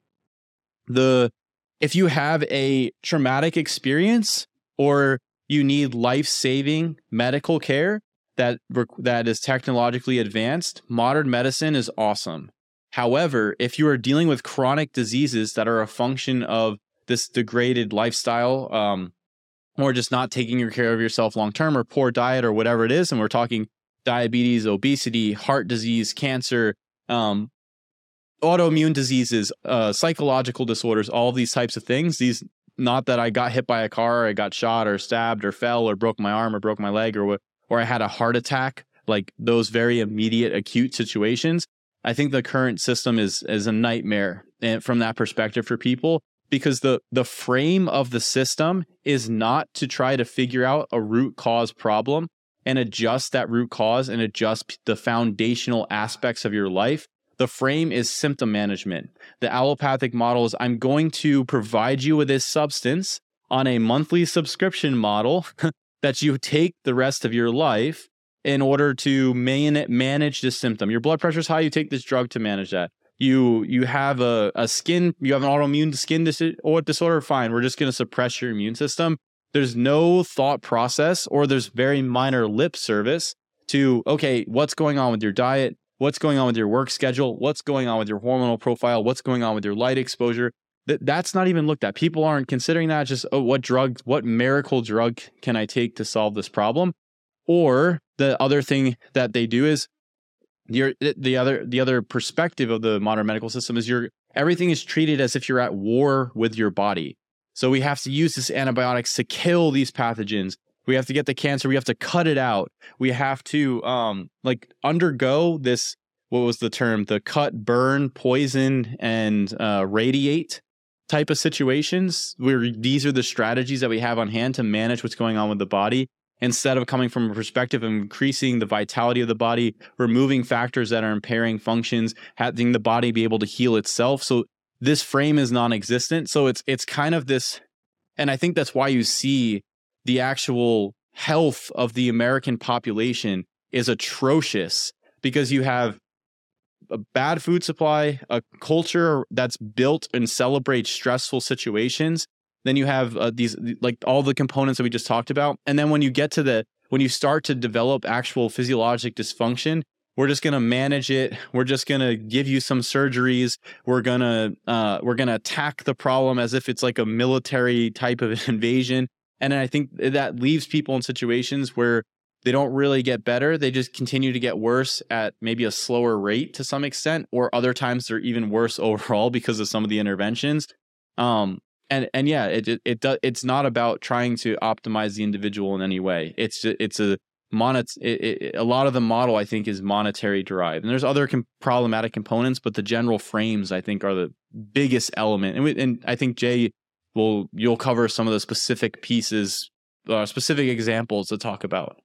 the if you have a traumatic experience or you need life-saving medical care that that is technologically advanced, modern medicine is awesome. However, if you are dealing with chronic diseases that are a function of this degraded lifestyle, um, or just not taking your care of yourself long term, or poor diet, or whatever it is, and we're talking diabetes, obesity, heart disease, cancer, um, autoimmune diseases, uh, psychological disorders, all these types of things. These, not that I got hit by a car, or I got shot, or stabbed, or fell, or broke my arm, or broke my leg, or or I had a heart attack. Like those very immediate, acute situations. I think the current system is is a nightmare eh, from that perspective for people because the the frame of the system is not to try to figure out a root cause problem and adjust that root cause and adjust the foundational aspects of your life. The frame is symptom management. The allopathic model is I'm going to provide you with this substance on a monthly subscription model [LAUGHS] that you take the rest of your life in order to man- manage this symptom. Your blood pressure is high, you take this drug to manage that. You you have a, a skin, you have an autoimmune skin dis- disorder, fine. We're just going to suppress your immune system. There's no thought process or there's very minor lip service to, okay, what's going on with your diet? What's going on with your work schedule? What's going on with your hormonal profile? What's going on with your light exposure? That that's not even looked at. People aren't considering that. Just oh, what drug, what miracle drug can I take to solve this problem? Or the other thing that they do is you're the other the other perspective of the modern medical system is you're everything is treated as if you're at war with your body. So we have to use this antibiotics to kill these pathogens. We have to get the cancer. We have to cut it out. We have to um like undergo this. What was the term? The cut, burn, poison, and uh, radiate type of situations. Where these are the strategies that we have on hand to manage what's going on with the body instead of coming from a perspective of increasing the vitality of the body, removing factors that are impairing functions, having the body be able to heal itself. So this frame is non-existent. So it's it's kind of this, and I think that's why you see the actual health of the American population is atrocious because you have a bad food supply, a culture that's built and celebrates stressful situations, then you have uh, these like all the components that we just talked about. And then when you get to the when you start to develop actual physiologic dysfunction, we're just going to manage it. We're just going to give you some surgeries. We're going to uh, we're going to attack the problem as if it's like a military type of [LAUGHS] invasion. And I think that leaves people in situations where they don't really get better. They just continue to get worse at maybe a slower rate to some extent, or other times they're even worse [LAUGHS] overall because of some of the interventions. Um, and and yeah, it it, it does. It's not about trying to optimize the individual in any way. It's just, it's a monet. A lot of the model I think is monetary derived, and there's other com- problematic components, but the general frames I think are the biggest element. And we, and I think Jay will you'll cover some of the specific pieces, uh, specific examples to talk about.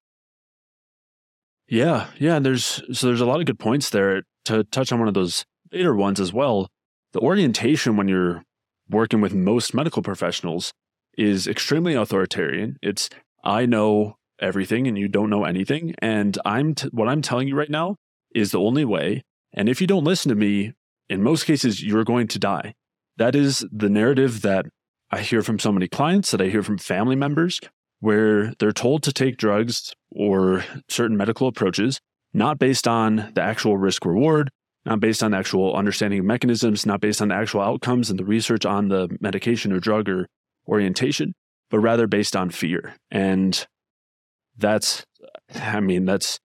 Yeah, yeah. And there's so there's a lot of good points there to touch on one of those later ones as well. The orientation when you're working with most medical professionals is extremely authoritarian. It's I know everything and you don't know anything and I'm t- what I'm telling you right now is the only way and if you don't listen to me in most cases you're going to die. That is the narrative that I hear from so many clients that I hear from family members where they're told to take drugs or certain medical approaches, not based on the actual risk reward, not based on actual understanding of mechanisms, not based on the actual outcomes and the research on the medication or drug or orientation, but rather based on fear. And that's, I mean, that's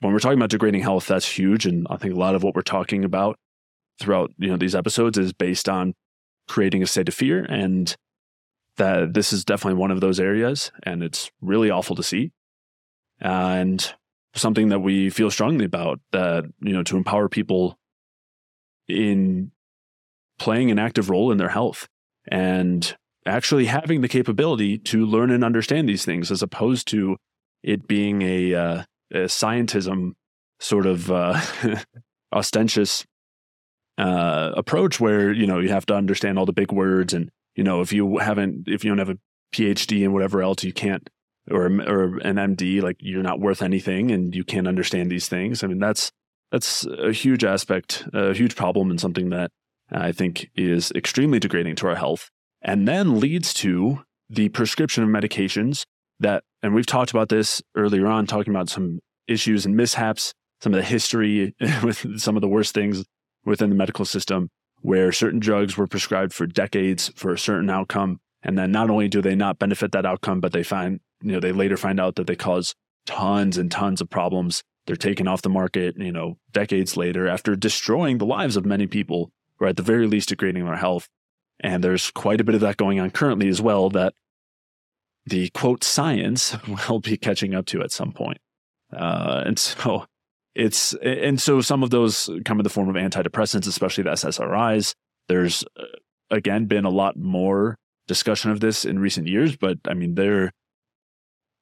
when we're talking about degrading health, that's huge. And I think a lot of what we're talking about throughout, you know, these episodes is based on creating a state of fear. And that this is definitely one of those areas. And it's really awful to see. And something that we feel strongly about that, you know, to empower people in playing an active role in their health and actually having the capability to learn and understand these things as opposed to it being a, uh, a scientism sort of uh, [LAUGHS] ostentatious uh, approach where you know you have to understand all the big words and you know if you haven't if you don't have a phd and whatever else you can't or or an MD, like you're not worth anything and you can't understand these things. I mean, that's that's a huge aspect, a huge problem, and something that I think is extremely degrading to our health, and then leads to the prescription of medications that, and we've talked about this earlier on, talking about some issues and mishaps, some of the history [LAUGHS] with some of the worst things within the medical system, where certain drugs were prescribed for decades for a certain outcome. And then not only do they not benefit that outcome, but they find you know, they later find out that they cause tons and tons of problems. They're taken off the market, you know, decades later after destroying the lives of many people, or at the very least degrading their health. And there's quite a bit of that going on currently as well that the quote science [LAUGHS] will be catching up to at some point. Uh, and so it's, and so some of those come in the form of antidepressants, especially the SSRIs. There's, uh, again, been a lot more discussion of this in recent years, but I mean, they're,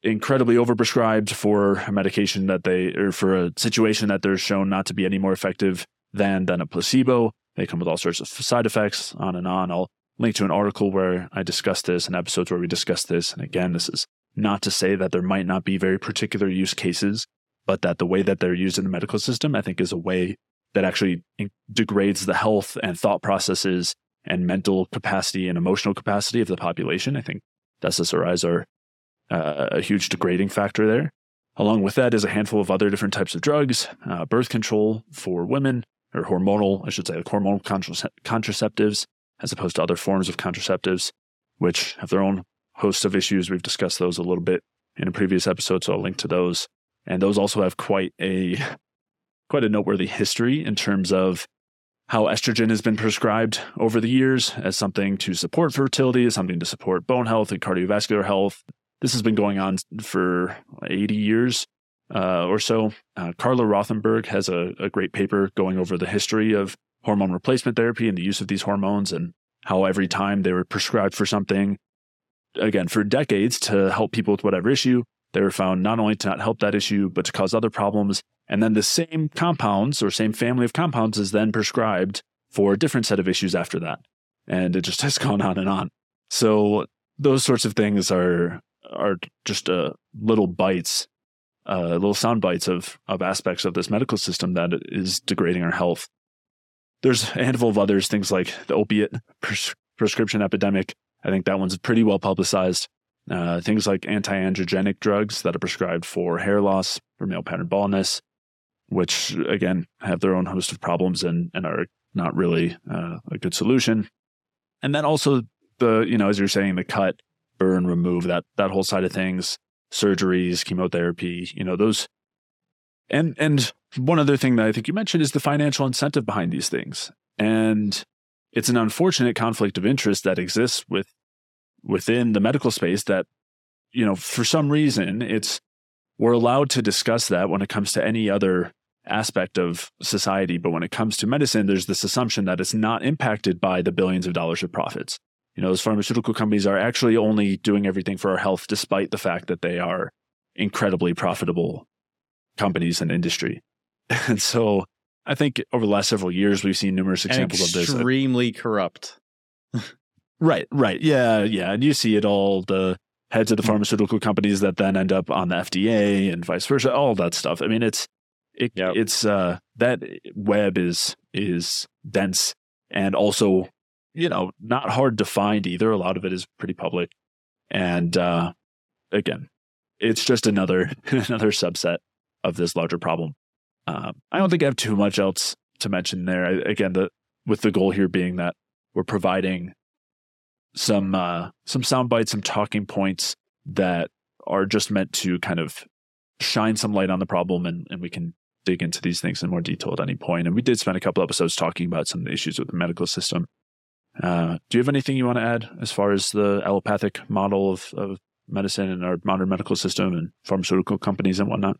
incredibly overprescribed for a medication that they or for a situation that they're shown not to be any more effective than than a placebo. They come with all sorts of side effects, on and on. I'll link to an article where I discuss this and episodes where we discuss this. And again, this is not to say that there might not be very particular use cases, but that the way that they're used in the medical system, I think, is a way that actually degrades the health and thought processes and mental capacity and emotional capacity of the population. I think SSRIs are uh, a huge degrading factor there. Along with that is a handful of other different types of drugs, uh, birth control for women, or hormonal, I should say, like hormonal contraceptives, as opposed to other forms of contraceptives, which have their own host of issues. We've discussed those a little bit in a previous episode, so I'll link to those. And those also have quite a [LAUGHS] quite a noteworthy history in terms of how estrogen has been prescribed over the years as something to support fertility, as something to support bone health and cardiovascular health, this has been going on for 80 years uh, or so. Uh, Carla Rothenberg has a, a great paper going over the history of hormone replacement therapy and the use of these hormones and how every time they were prescribed for something, again, for decades to help people with whatever issue, they were found not only to not help that issue, but to cause other problems. And then the same compounds or same family of compounds is then prescribed for a different set of issues after that. And it just has [LAUGHS] gone on and on. So those sorts of things are are just uh, little bites, uh, little sound bites of of aspects of this medical system that is degrading our health. There's a handful of others, things like the opiate pres- prescription epidemic. I think that one's pretty well publicized. Uh, things like anti-androgenic drugs that are prescribed for hair loss, for male pattern baldness, which again have their own host of problems and and are not really uh, a good solution. And then also the you know as you're saying the cut burn, remove that that whole side of things, surgeries, chemotherapy, you know, those and and one other thing that I think you mentioned is the financial incentive behind these things. And it's an unfortunate conflict of interest that exists with within the medical space that you know, for some reason it's we're allowed to discuss that when it comes to any other aspect of society, but when it comes to medicine there's this assumption that it's not impacted by the billions of dollars of profits you know, those pharmaceutical companies are actually only doing everything for our health, despite the fact that they are incredibly profitable companies and industry. [LAUGHS] And so I think over the last several years, we've seen numerous examples of this. Extremely corrupt. [LAUGHS] right, right. Yeah, yeah. And you see it all the heads of the pharmaceutical companies that then end up on the FDA and vice versa, all that stuff. I mean, it's, it, yep. it's, uh, that web is, is dense and also you know, not hard to find either. A lot of it is pretty public. And uh, again, it's just another [LAUGHS] another subset of this larger problem. Um, I don't think I have too much else to mention there. I, again, the with the goal here being that we're providing some uh, some sound bites, some talking points that are just meant to kind of shine some light on the problem, and, and we can dig into these things in more detail at any point. And we did spend a couple episodes talking about some of the issues with the medical system. Uh, do you have anything you want to add as far as the allopathic model of, of medicine and our modern medical system and pharmaceutical companies and whatnot?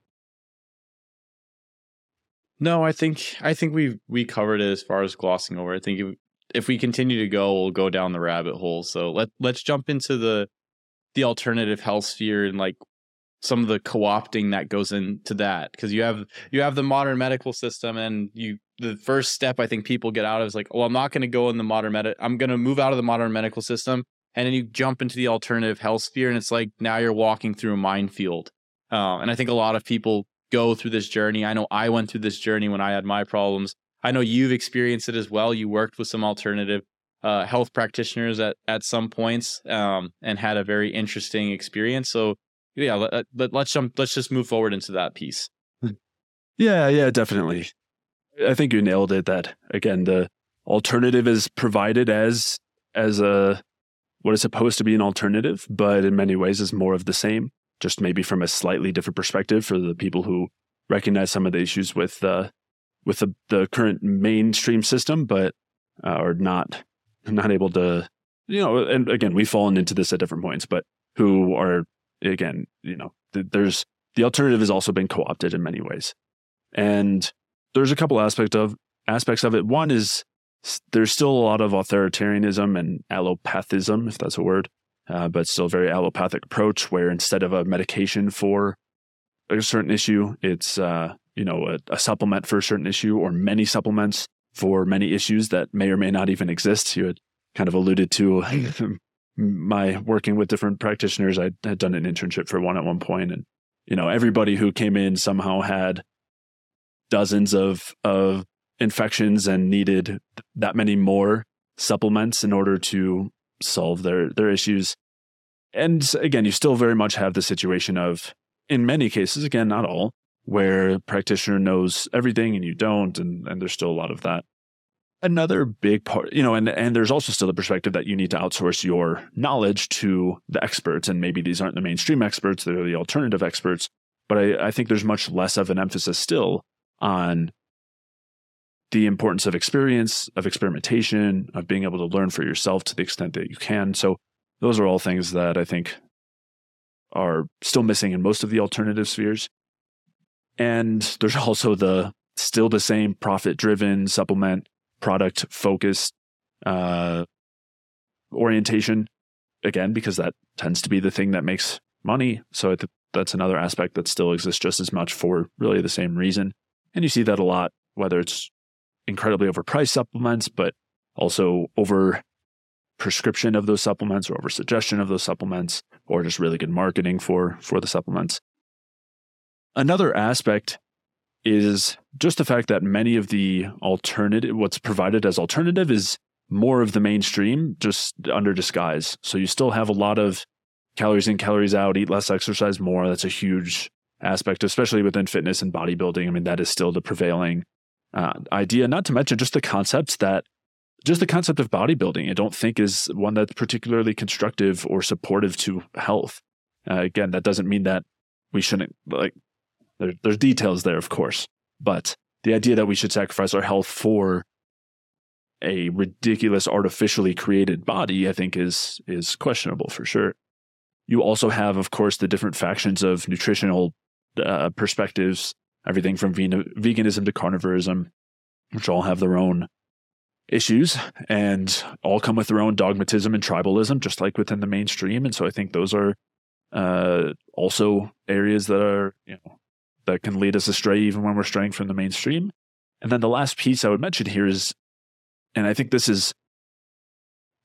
No, I think I think we we covered it as far as glossing over. I think if, if we continue to go, we'll go down the rabbit hole. So let let's jump into the the alternative health sphere and like some of the co-opting that goes into that because you have you have the modern medical system and you the first step I think people get out of is like, well, I'm not going to go in the modern med. I'm going to move out of the modern medical system, and then you jump into the alternative health sphere, and it's like now you're walking through a minefield. Uh, and I think a lot of people go through this journey. I know I went through this journey when I had my problems. I know you've experienced it as well. You worked with some alternative uh, health practitioners at at some points um, and had a very interesting experience. So yeah, let, let, let's jump. Let's just move forward into that piece. [LAUGHS] Yeah, yeah, definitely. I think you nailed it. That again, the alternative is provided as as a what is supposed to be an alternative, but in many ways is more of the same. Just maybe from a slightly different perspective for the people who recognize some of the issues with uh, with the, the current mainstream system, but uh, are not not able to, you know. And again, we've fallen into this at different points, but who are again, you know, th- there's the alternative has also been co-opted in many ways, and there's a couple aspects of aspects of it. One is there's still a lot of authoritarianism and allopathism, if that's a word, uh, but still very allopathic approach where instead of a medication for a certain issue, it's uh, you know a, a, supplement for a certain issue or many supplements for many issues that may or may not even exist. You had kind of alluded to [LAUGHS] my working with different practitioners. I had done an internship for one at one point, and you know everybody who came in somehow had dozens of of infections and needed that many more supplements in order to solve their their issues. And again, you still very much have the situation of in many cases, again, not all, where practitioner knows everything and you don't, and, and there's still a lot of that. Another big part, you know, and, and there's also still the perspective that you need to outsource your knowledge to the experts. And maybe these aren't the mainstream experts, they're the alternative experts. But I, I think there's much less of an emphasis still on the importance of experience, of experimentation, of being able to learn for yourself to the extent that you can. So, those are all things that I think are still missing in most of the alternative spheres. And there's [LAUGHS] also the still the same profit driven supplement product focused uh, orientation again because that tends to be the thing that makes money so th- that's another aspect that still exists just as much for really the same reason and you see that a lot, whether it's incredibly overpriced supplements, but also over prescription of those supplements or over suggestion of those supplements, or just really good marketing for, for the supplements. Another aspect is just the fact that many of the alternative, what's provided as alternative is more of the mainstream, just under disguise. So you still have a lot of calories in, calories out, eat less, exercise more. That's a huge aspect, especially within fitness and bodybuilding. I mean, that is still the prevailing uh, idea, not to mention just the concepts that just the concept of bodybuilding, I don't think is one that's particularly constructive or supportive to health. Uh, again, that doesn't mean that we shouldn't like. There, there's details there, of course, but the idea that we should sacrifice our health for a ridiculous artificially created body, I think, is is questionable for sure. You also have, of course, the different factions of nutritional uh, perspectives, everything from veganism to carnivorism, which all have their own issues and all come with their own dogmatism and tribalism, just like within the mainstream. And so I think those are uh, also areas that are, you know, that can lead us astray even when we're straying from the mainstream. And then the last piece I would mention here is, and I think this is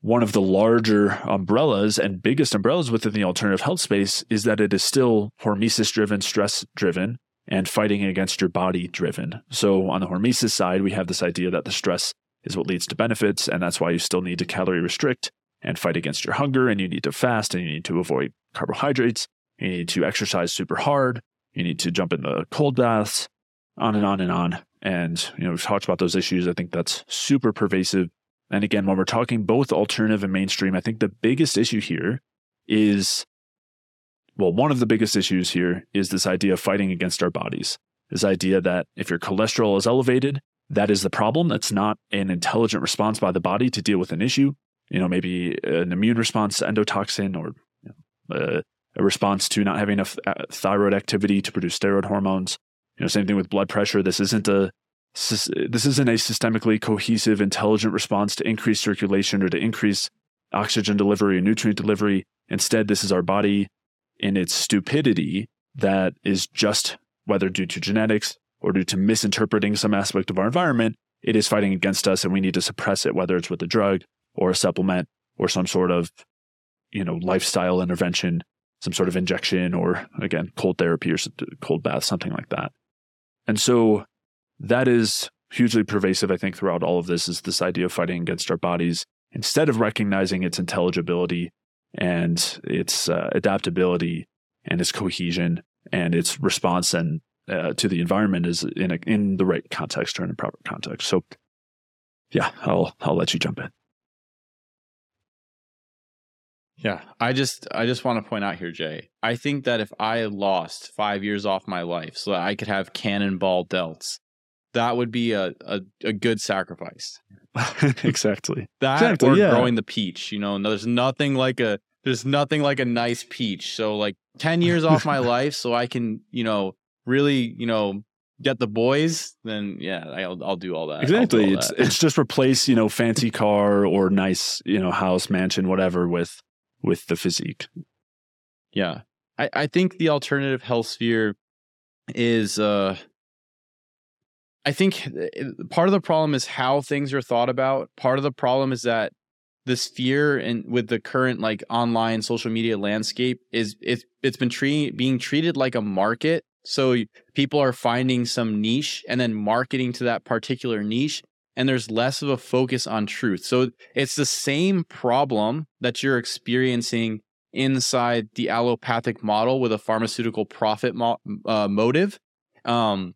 one of the larger umbrellas and biggest umbrellas within the alternative health space is that it is still hormesis driven, stress driven, and fighting against your body driven. So, on the hormesis side, we have this idea that the stress is what leads to benefits, and that's why you still need to calorie restrict and fight against your hunger, and you need to fast, and you need to avoid carbohydrates. You need to exercise super hard. You need to jump in the cold baths, on and on and on. And, you know, we've talked about those issues. I think that's super pervasive. And again, when we're talking both alternative and mainstream, I think the biggest issue here is well, one of the biggest issues here is this idea of fighting against our bodies. This idea that if your cholesterol is elevated, that is the problem. That's not an intelligent response by the body to deal with an issue. You know, maybe an immune response to endotoxin or you know, a, a response to not having enough uh, thyroid activity to produce steroid hormones. You know, same thing with blood pressure. This isn't a this isn't a systemically cohesive, intelligent response to increase circulation or to increase oxygen delivery or nutrient delivery. Instead, this is our body in its stupidity that is just whether due to genetics or due to misinterpreting some aspect of our environment, it is fighting against us and we need to suppress it, whether it's with a drug or a supplement or some sort of, you know, lifestyle intervention, some sort of injection or again, cold therapy or cold bath, something like that. And so that is hugely pervasive, I think, throughout all of this is this idea of fighting against our bodies instead of recognizing its intelligibility and its uh, adaptability and its cohesion and its response and uh, to the environment is in a, in the right context or in a proper context. So, yeah, I'll I'll let you jump in. Yeah, I just I just want to point out here, Jay. I think that if I lost five years off my life so that I could have cannonball delts, that would be a a, a good sacrifice. [LAUGHS] exactly. That exactly, or yeah. growing the peach. You know, there's nothing like a there's nothing like a nice peach. So like ten [LAUGHS] years off my life, so I can you know really you know get the boys. Then yeah, I'll I'll do all that. Exactly. All it's that. it's just replace you know fancy car or nice you know house mansion whatever with with the physique. Yeah. I, I think the alternative health sphere is uh I think uh, part of the problem is how things are thought about. Part of the problem is that the sphere and with the current like online social media landscape is it's it's been treating being treated like a market. So people are finding some niche and then marketing to that particular niche and there's less of a focus on truth. So it's the same problem that you're experiencing inside the allopathic model with a pharmaceutical profit mo- uh, motive. Um,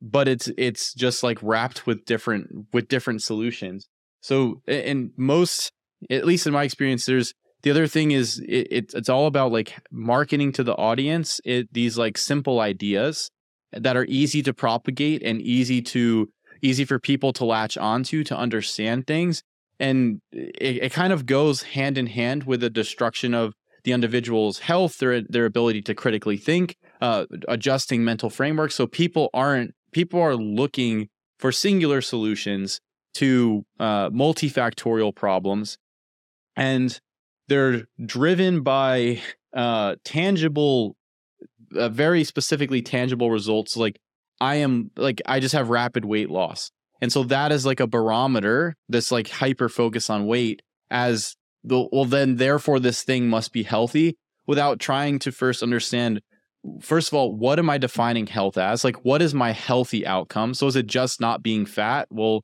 but it's it's just like wrapped with different with different solutions. So in most, at least in my experience, there's the other thing is it, it's it's all about like marketing to the audience. It these like simple ideas that are easy to propagate and easy to easy for people to latch onto to understand things and it, it kind of goes hand in hand with the destruction of the individual's health their their ability to critically think uh, adjusting mental frameworks so people aren't people are looking for singular solutions to uh, multifactorial problems and they're driven by uh, tangible uh, very specifically tangible results like I am like I just have rapid weight loss. And so that is like a barometer that's like hyper focus on weight as the well then therefore this thing must be healthy without trying to first understand first of all what am I defining health as? Like what is my healthy outcome? So is it just not being fat? Well,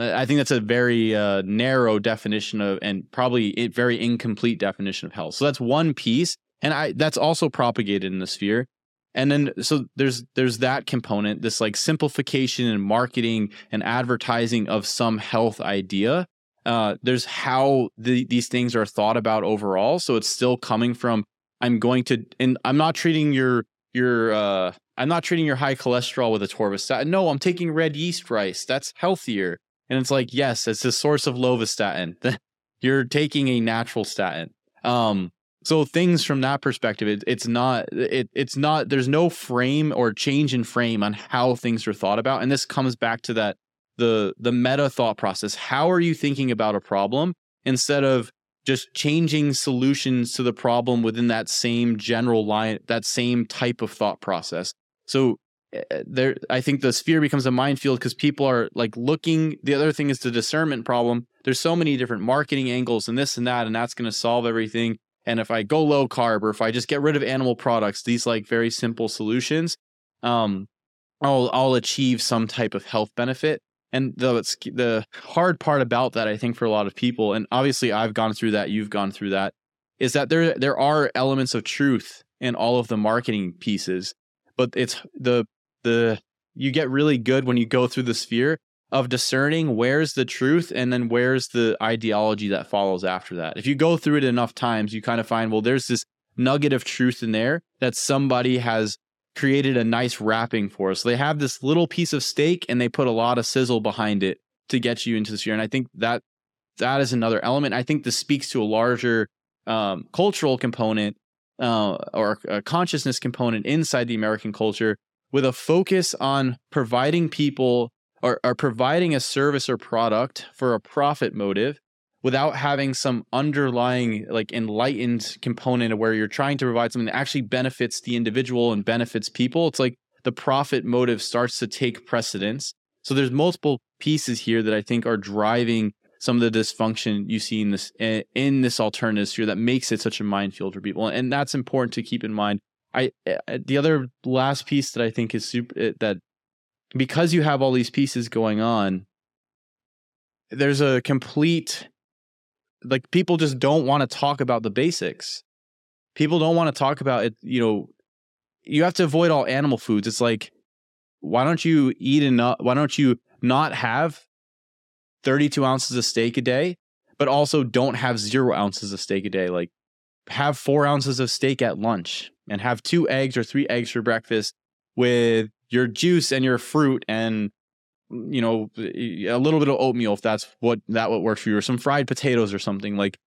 I think that's a very uh, narrow definition of and probably a very incomplete definition of health. So that's one piece and I that's also propagated in the sphere and then so there's there's that component this like simplification and marketing and advertising of some health idea uh, there's how the, these things are thought about overall so it's still coming from i'm going to and i'm not treating your your uh, i'm not treating your high cholesterol with atorvastatin. No i'm taking red yeast rice. That's healthier. And it's like yes it's a source of lovastatin. [LAUGHS] You're taking a natural statin. Um so things from that perspective it, it's not it, it's not there's no frame or change in frame on how things are thought about. And this comes back to that the the meta thought process. How are you thinking about a problem instead of just changing solutions to the problem within that same general line that same type of thought process. So eh, eh, there i think the sphere becomes a minefield because people are like looking. The other thing is the discernment problem. There's so many different marketing angles and this and that and that's going to solve everything. And if I go low carb or if I just get rid of animal products, these like very simple solutions, um, I'll I'll achieve some type of health benefit. And the the hard part about that, I think, for a lot of people, and obviously I've gone through that, you've gone through that, is that there there are elements of truth in all of the marketing pieces. But it's the the you get really good when you go through the sphere of discerning where's the truth and then where's the ideology that follows after that. If you go through it enough times, you kind of find, well, there's this nugget of truth in there that somebody has created a nice wrapping for us. So they have this little piece of steak and they put a lot of sizzle behind it to get you into the sphere. And I think that that is another element. I think this speaks to a larger um, cultural component uh, or a consciousness component inside the American culture with a focus on providing people or, or providing a service or product for a profit motive without having some underlying like enlightened component of where you're trying to provide something that actually benefits the individual and benefits people it's like the profit motive starts to take precedence. So there's multiple pieces here that i think are driving some of the dysfunction you see in this in this alternative sphere that makes it such a minefield for people and that's important to keep in mind. I uh, the other last piece that i think is super uh, that because you have all these pieces going on there's a complete like people just don't want to talk about the basics. People don't want to talk about it you know you have to avoid all animal foods. It's like why don't you eat enough why don't you not have 32 ounces of steak a day but also don't have zero ounces of steak a day? Like have four ounces of steak at lunch and have two eggs or three eggs for breakfast with your juice and your fruit and you know a little bit of oatmeal if that's what that what works for you or some fried potatoes or something like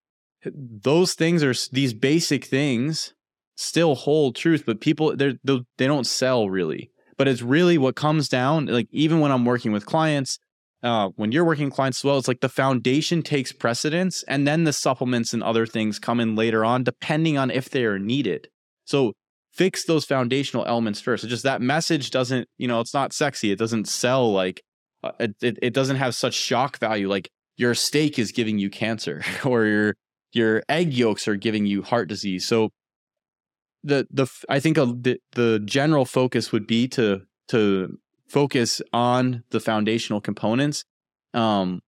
those things are these basic things still hold truth but people they're they don't sell really but it's really what comes down like even when i'm working with clients uh, when you're working clients as well it's like the foundation takes precedence and then the supplements and other things come in later on depending on if they are needed so fix those foundational elements first. It's just that message doesn't, you know, it's not sexy. It doesn't sell like uh, it, it doesn't have such shock value like your steak is giving you cancer [LAUGHS] or your your egg yolks are giving you heart disease. So the the I think a, the the general focus would be to to focus on the foundational components. Um,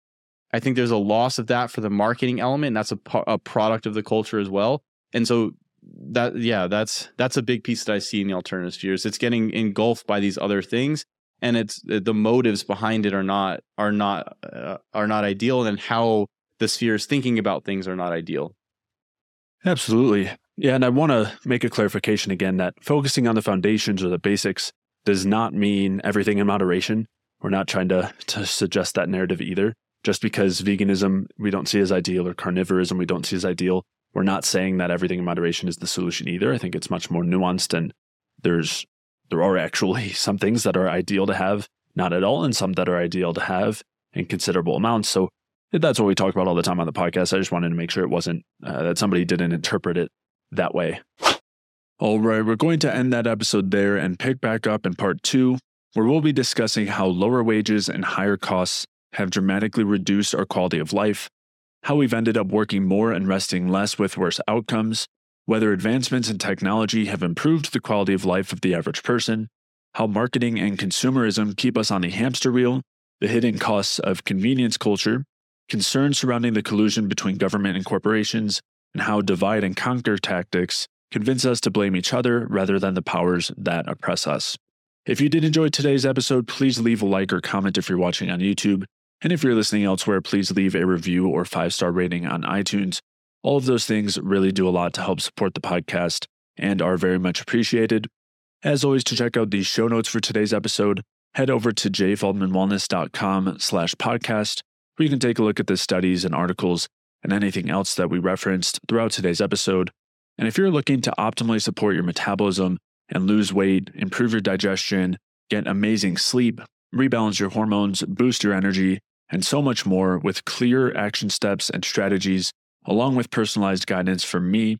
I think there's a loss of that for the marketing element. That's a, a product of the culture as well. And so that yeah, that's that's a big piece that I see in the alternative spheres. It's getting engulfed by these other things, and it's the motives behind it are not are not uh, are not ideal, and how the sphere is thinking about things are not ideal. Absolutely, yeah, and I want to make a clarification again that focusing on the foundations or the basics does not mean everything in moderation. We're not trying to to suggest that narrative either. Just because veganism we don't see as ideal or carnivorism we don't see as ideal we're not saying that everything in moderation is the solution either. I think it's much more nuanced and there's there are actually [LAUGHS] some things that are ideal to have not at all and some that are ideal to have in considerable amounts. So that's what we talk about all the time on the podcast. I just wanted to make sure it wasn't uh, that somebody didn't interpret it that way. All right, we're going to end that episode there and pick back up in part two, where we'll be discussing how lower wages and higher costs have dramatically reduced our quality of life how we've ended up working more and resting less with worse outcomes, whether advancements in technology have improved the quality of life of the average person, how marketing and consumerism keep us on the hamster wheel, the hidden costs of convenience culture, concerns surrounding the collusion between government and corporations, and how divide and conquer tactics convince us to blame each other rather than the powers that oppress us. If you did enjoy today's episode, please leave a like or comment if you're watching on YouTube. And if you're listening elsewhere, please leave a review or five star rating on iTunes. All of those things really do a lot to help support the podcast and are very much appreciated. As always, to check out the show notes for today's episode, head over to jayfeldmanwellness.com slash podcast, where you can take a look at the studies and articles and anything else that we referenced throughout today's episode. And if you're looking to optimally support your metabolism and lose weight, improve your digestion, get amazing sleep, rebalance your hormones, boost your energy, and so much more with clear action steps and strategies, along with personalized guidance from me,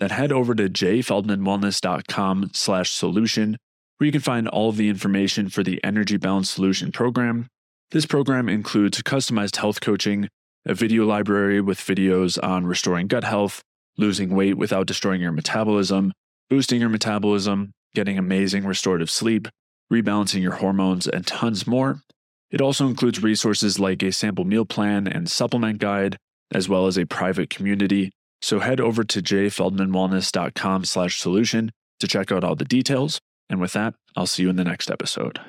then head over to jayfeldmanwellness.com slash solution, where you can find all of the information for the Energy Balance Solution program. This program includes customized health coaching, a video library with videos on restoring gut health, losing weight without destroying your metabolism, boosting your metabolism, getting amazing restorative sleep, rebalancing your hormones, and tons more. It also includes resources like a sample meal plan and supplement guide, as well as a private community. So head over to jayfeldmanwellness.com slash solution to check out all the details. And with that, I'll see you in the next episode.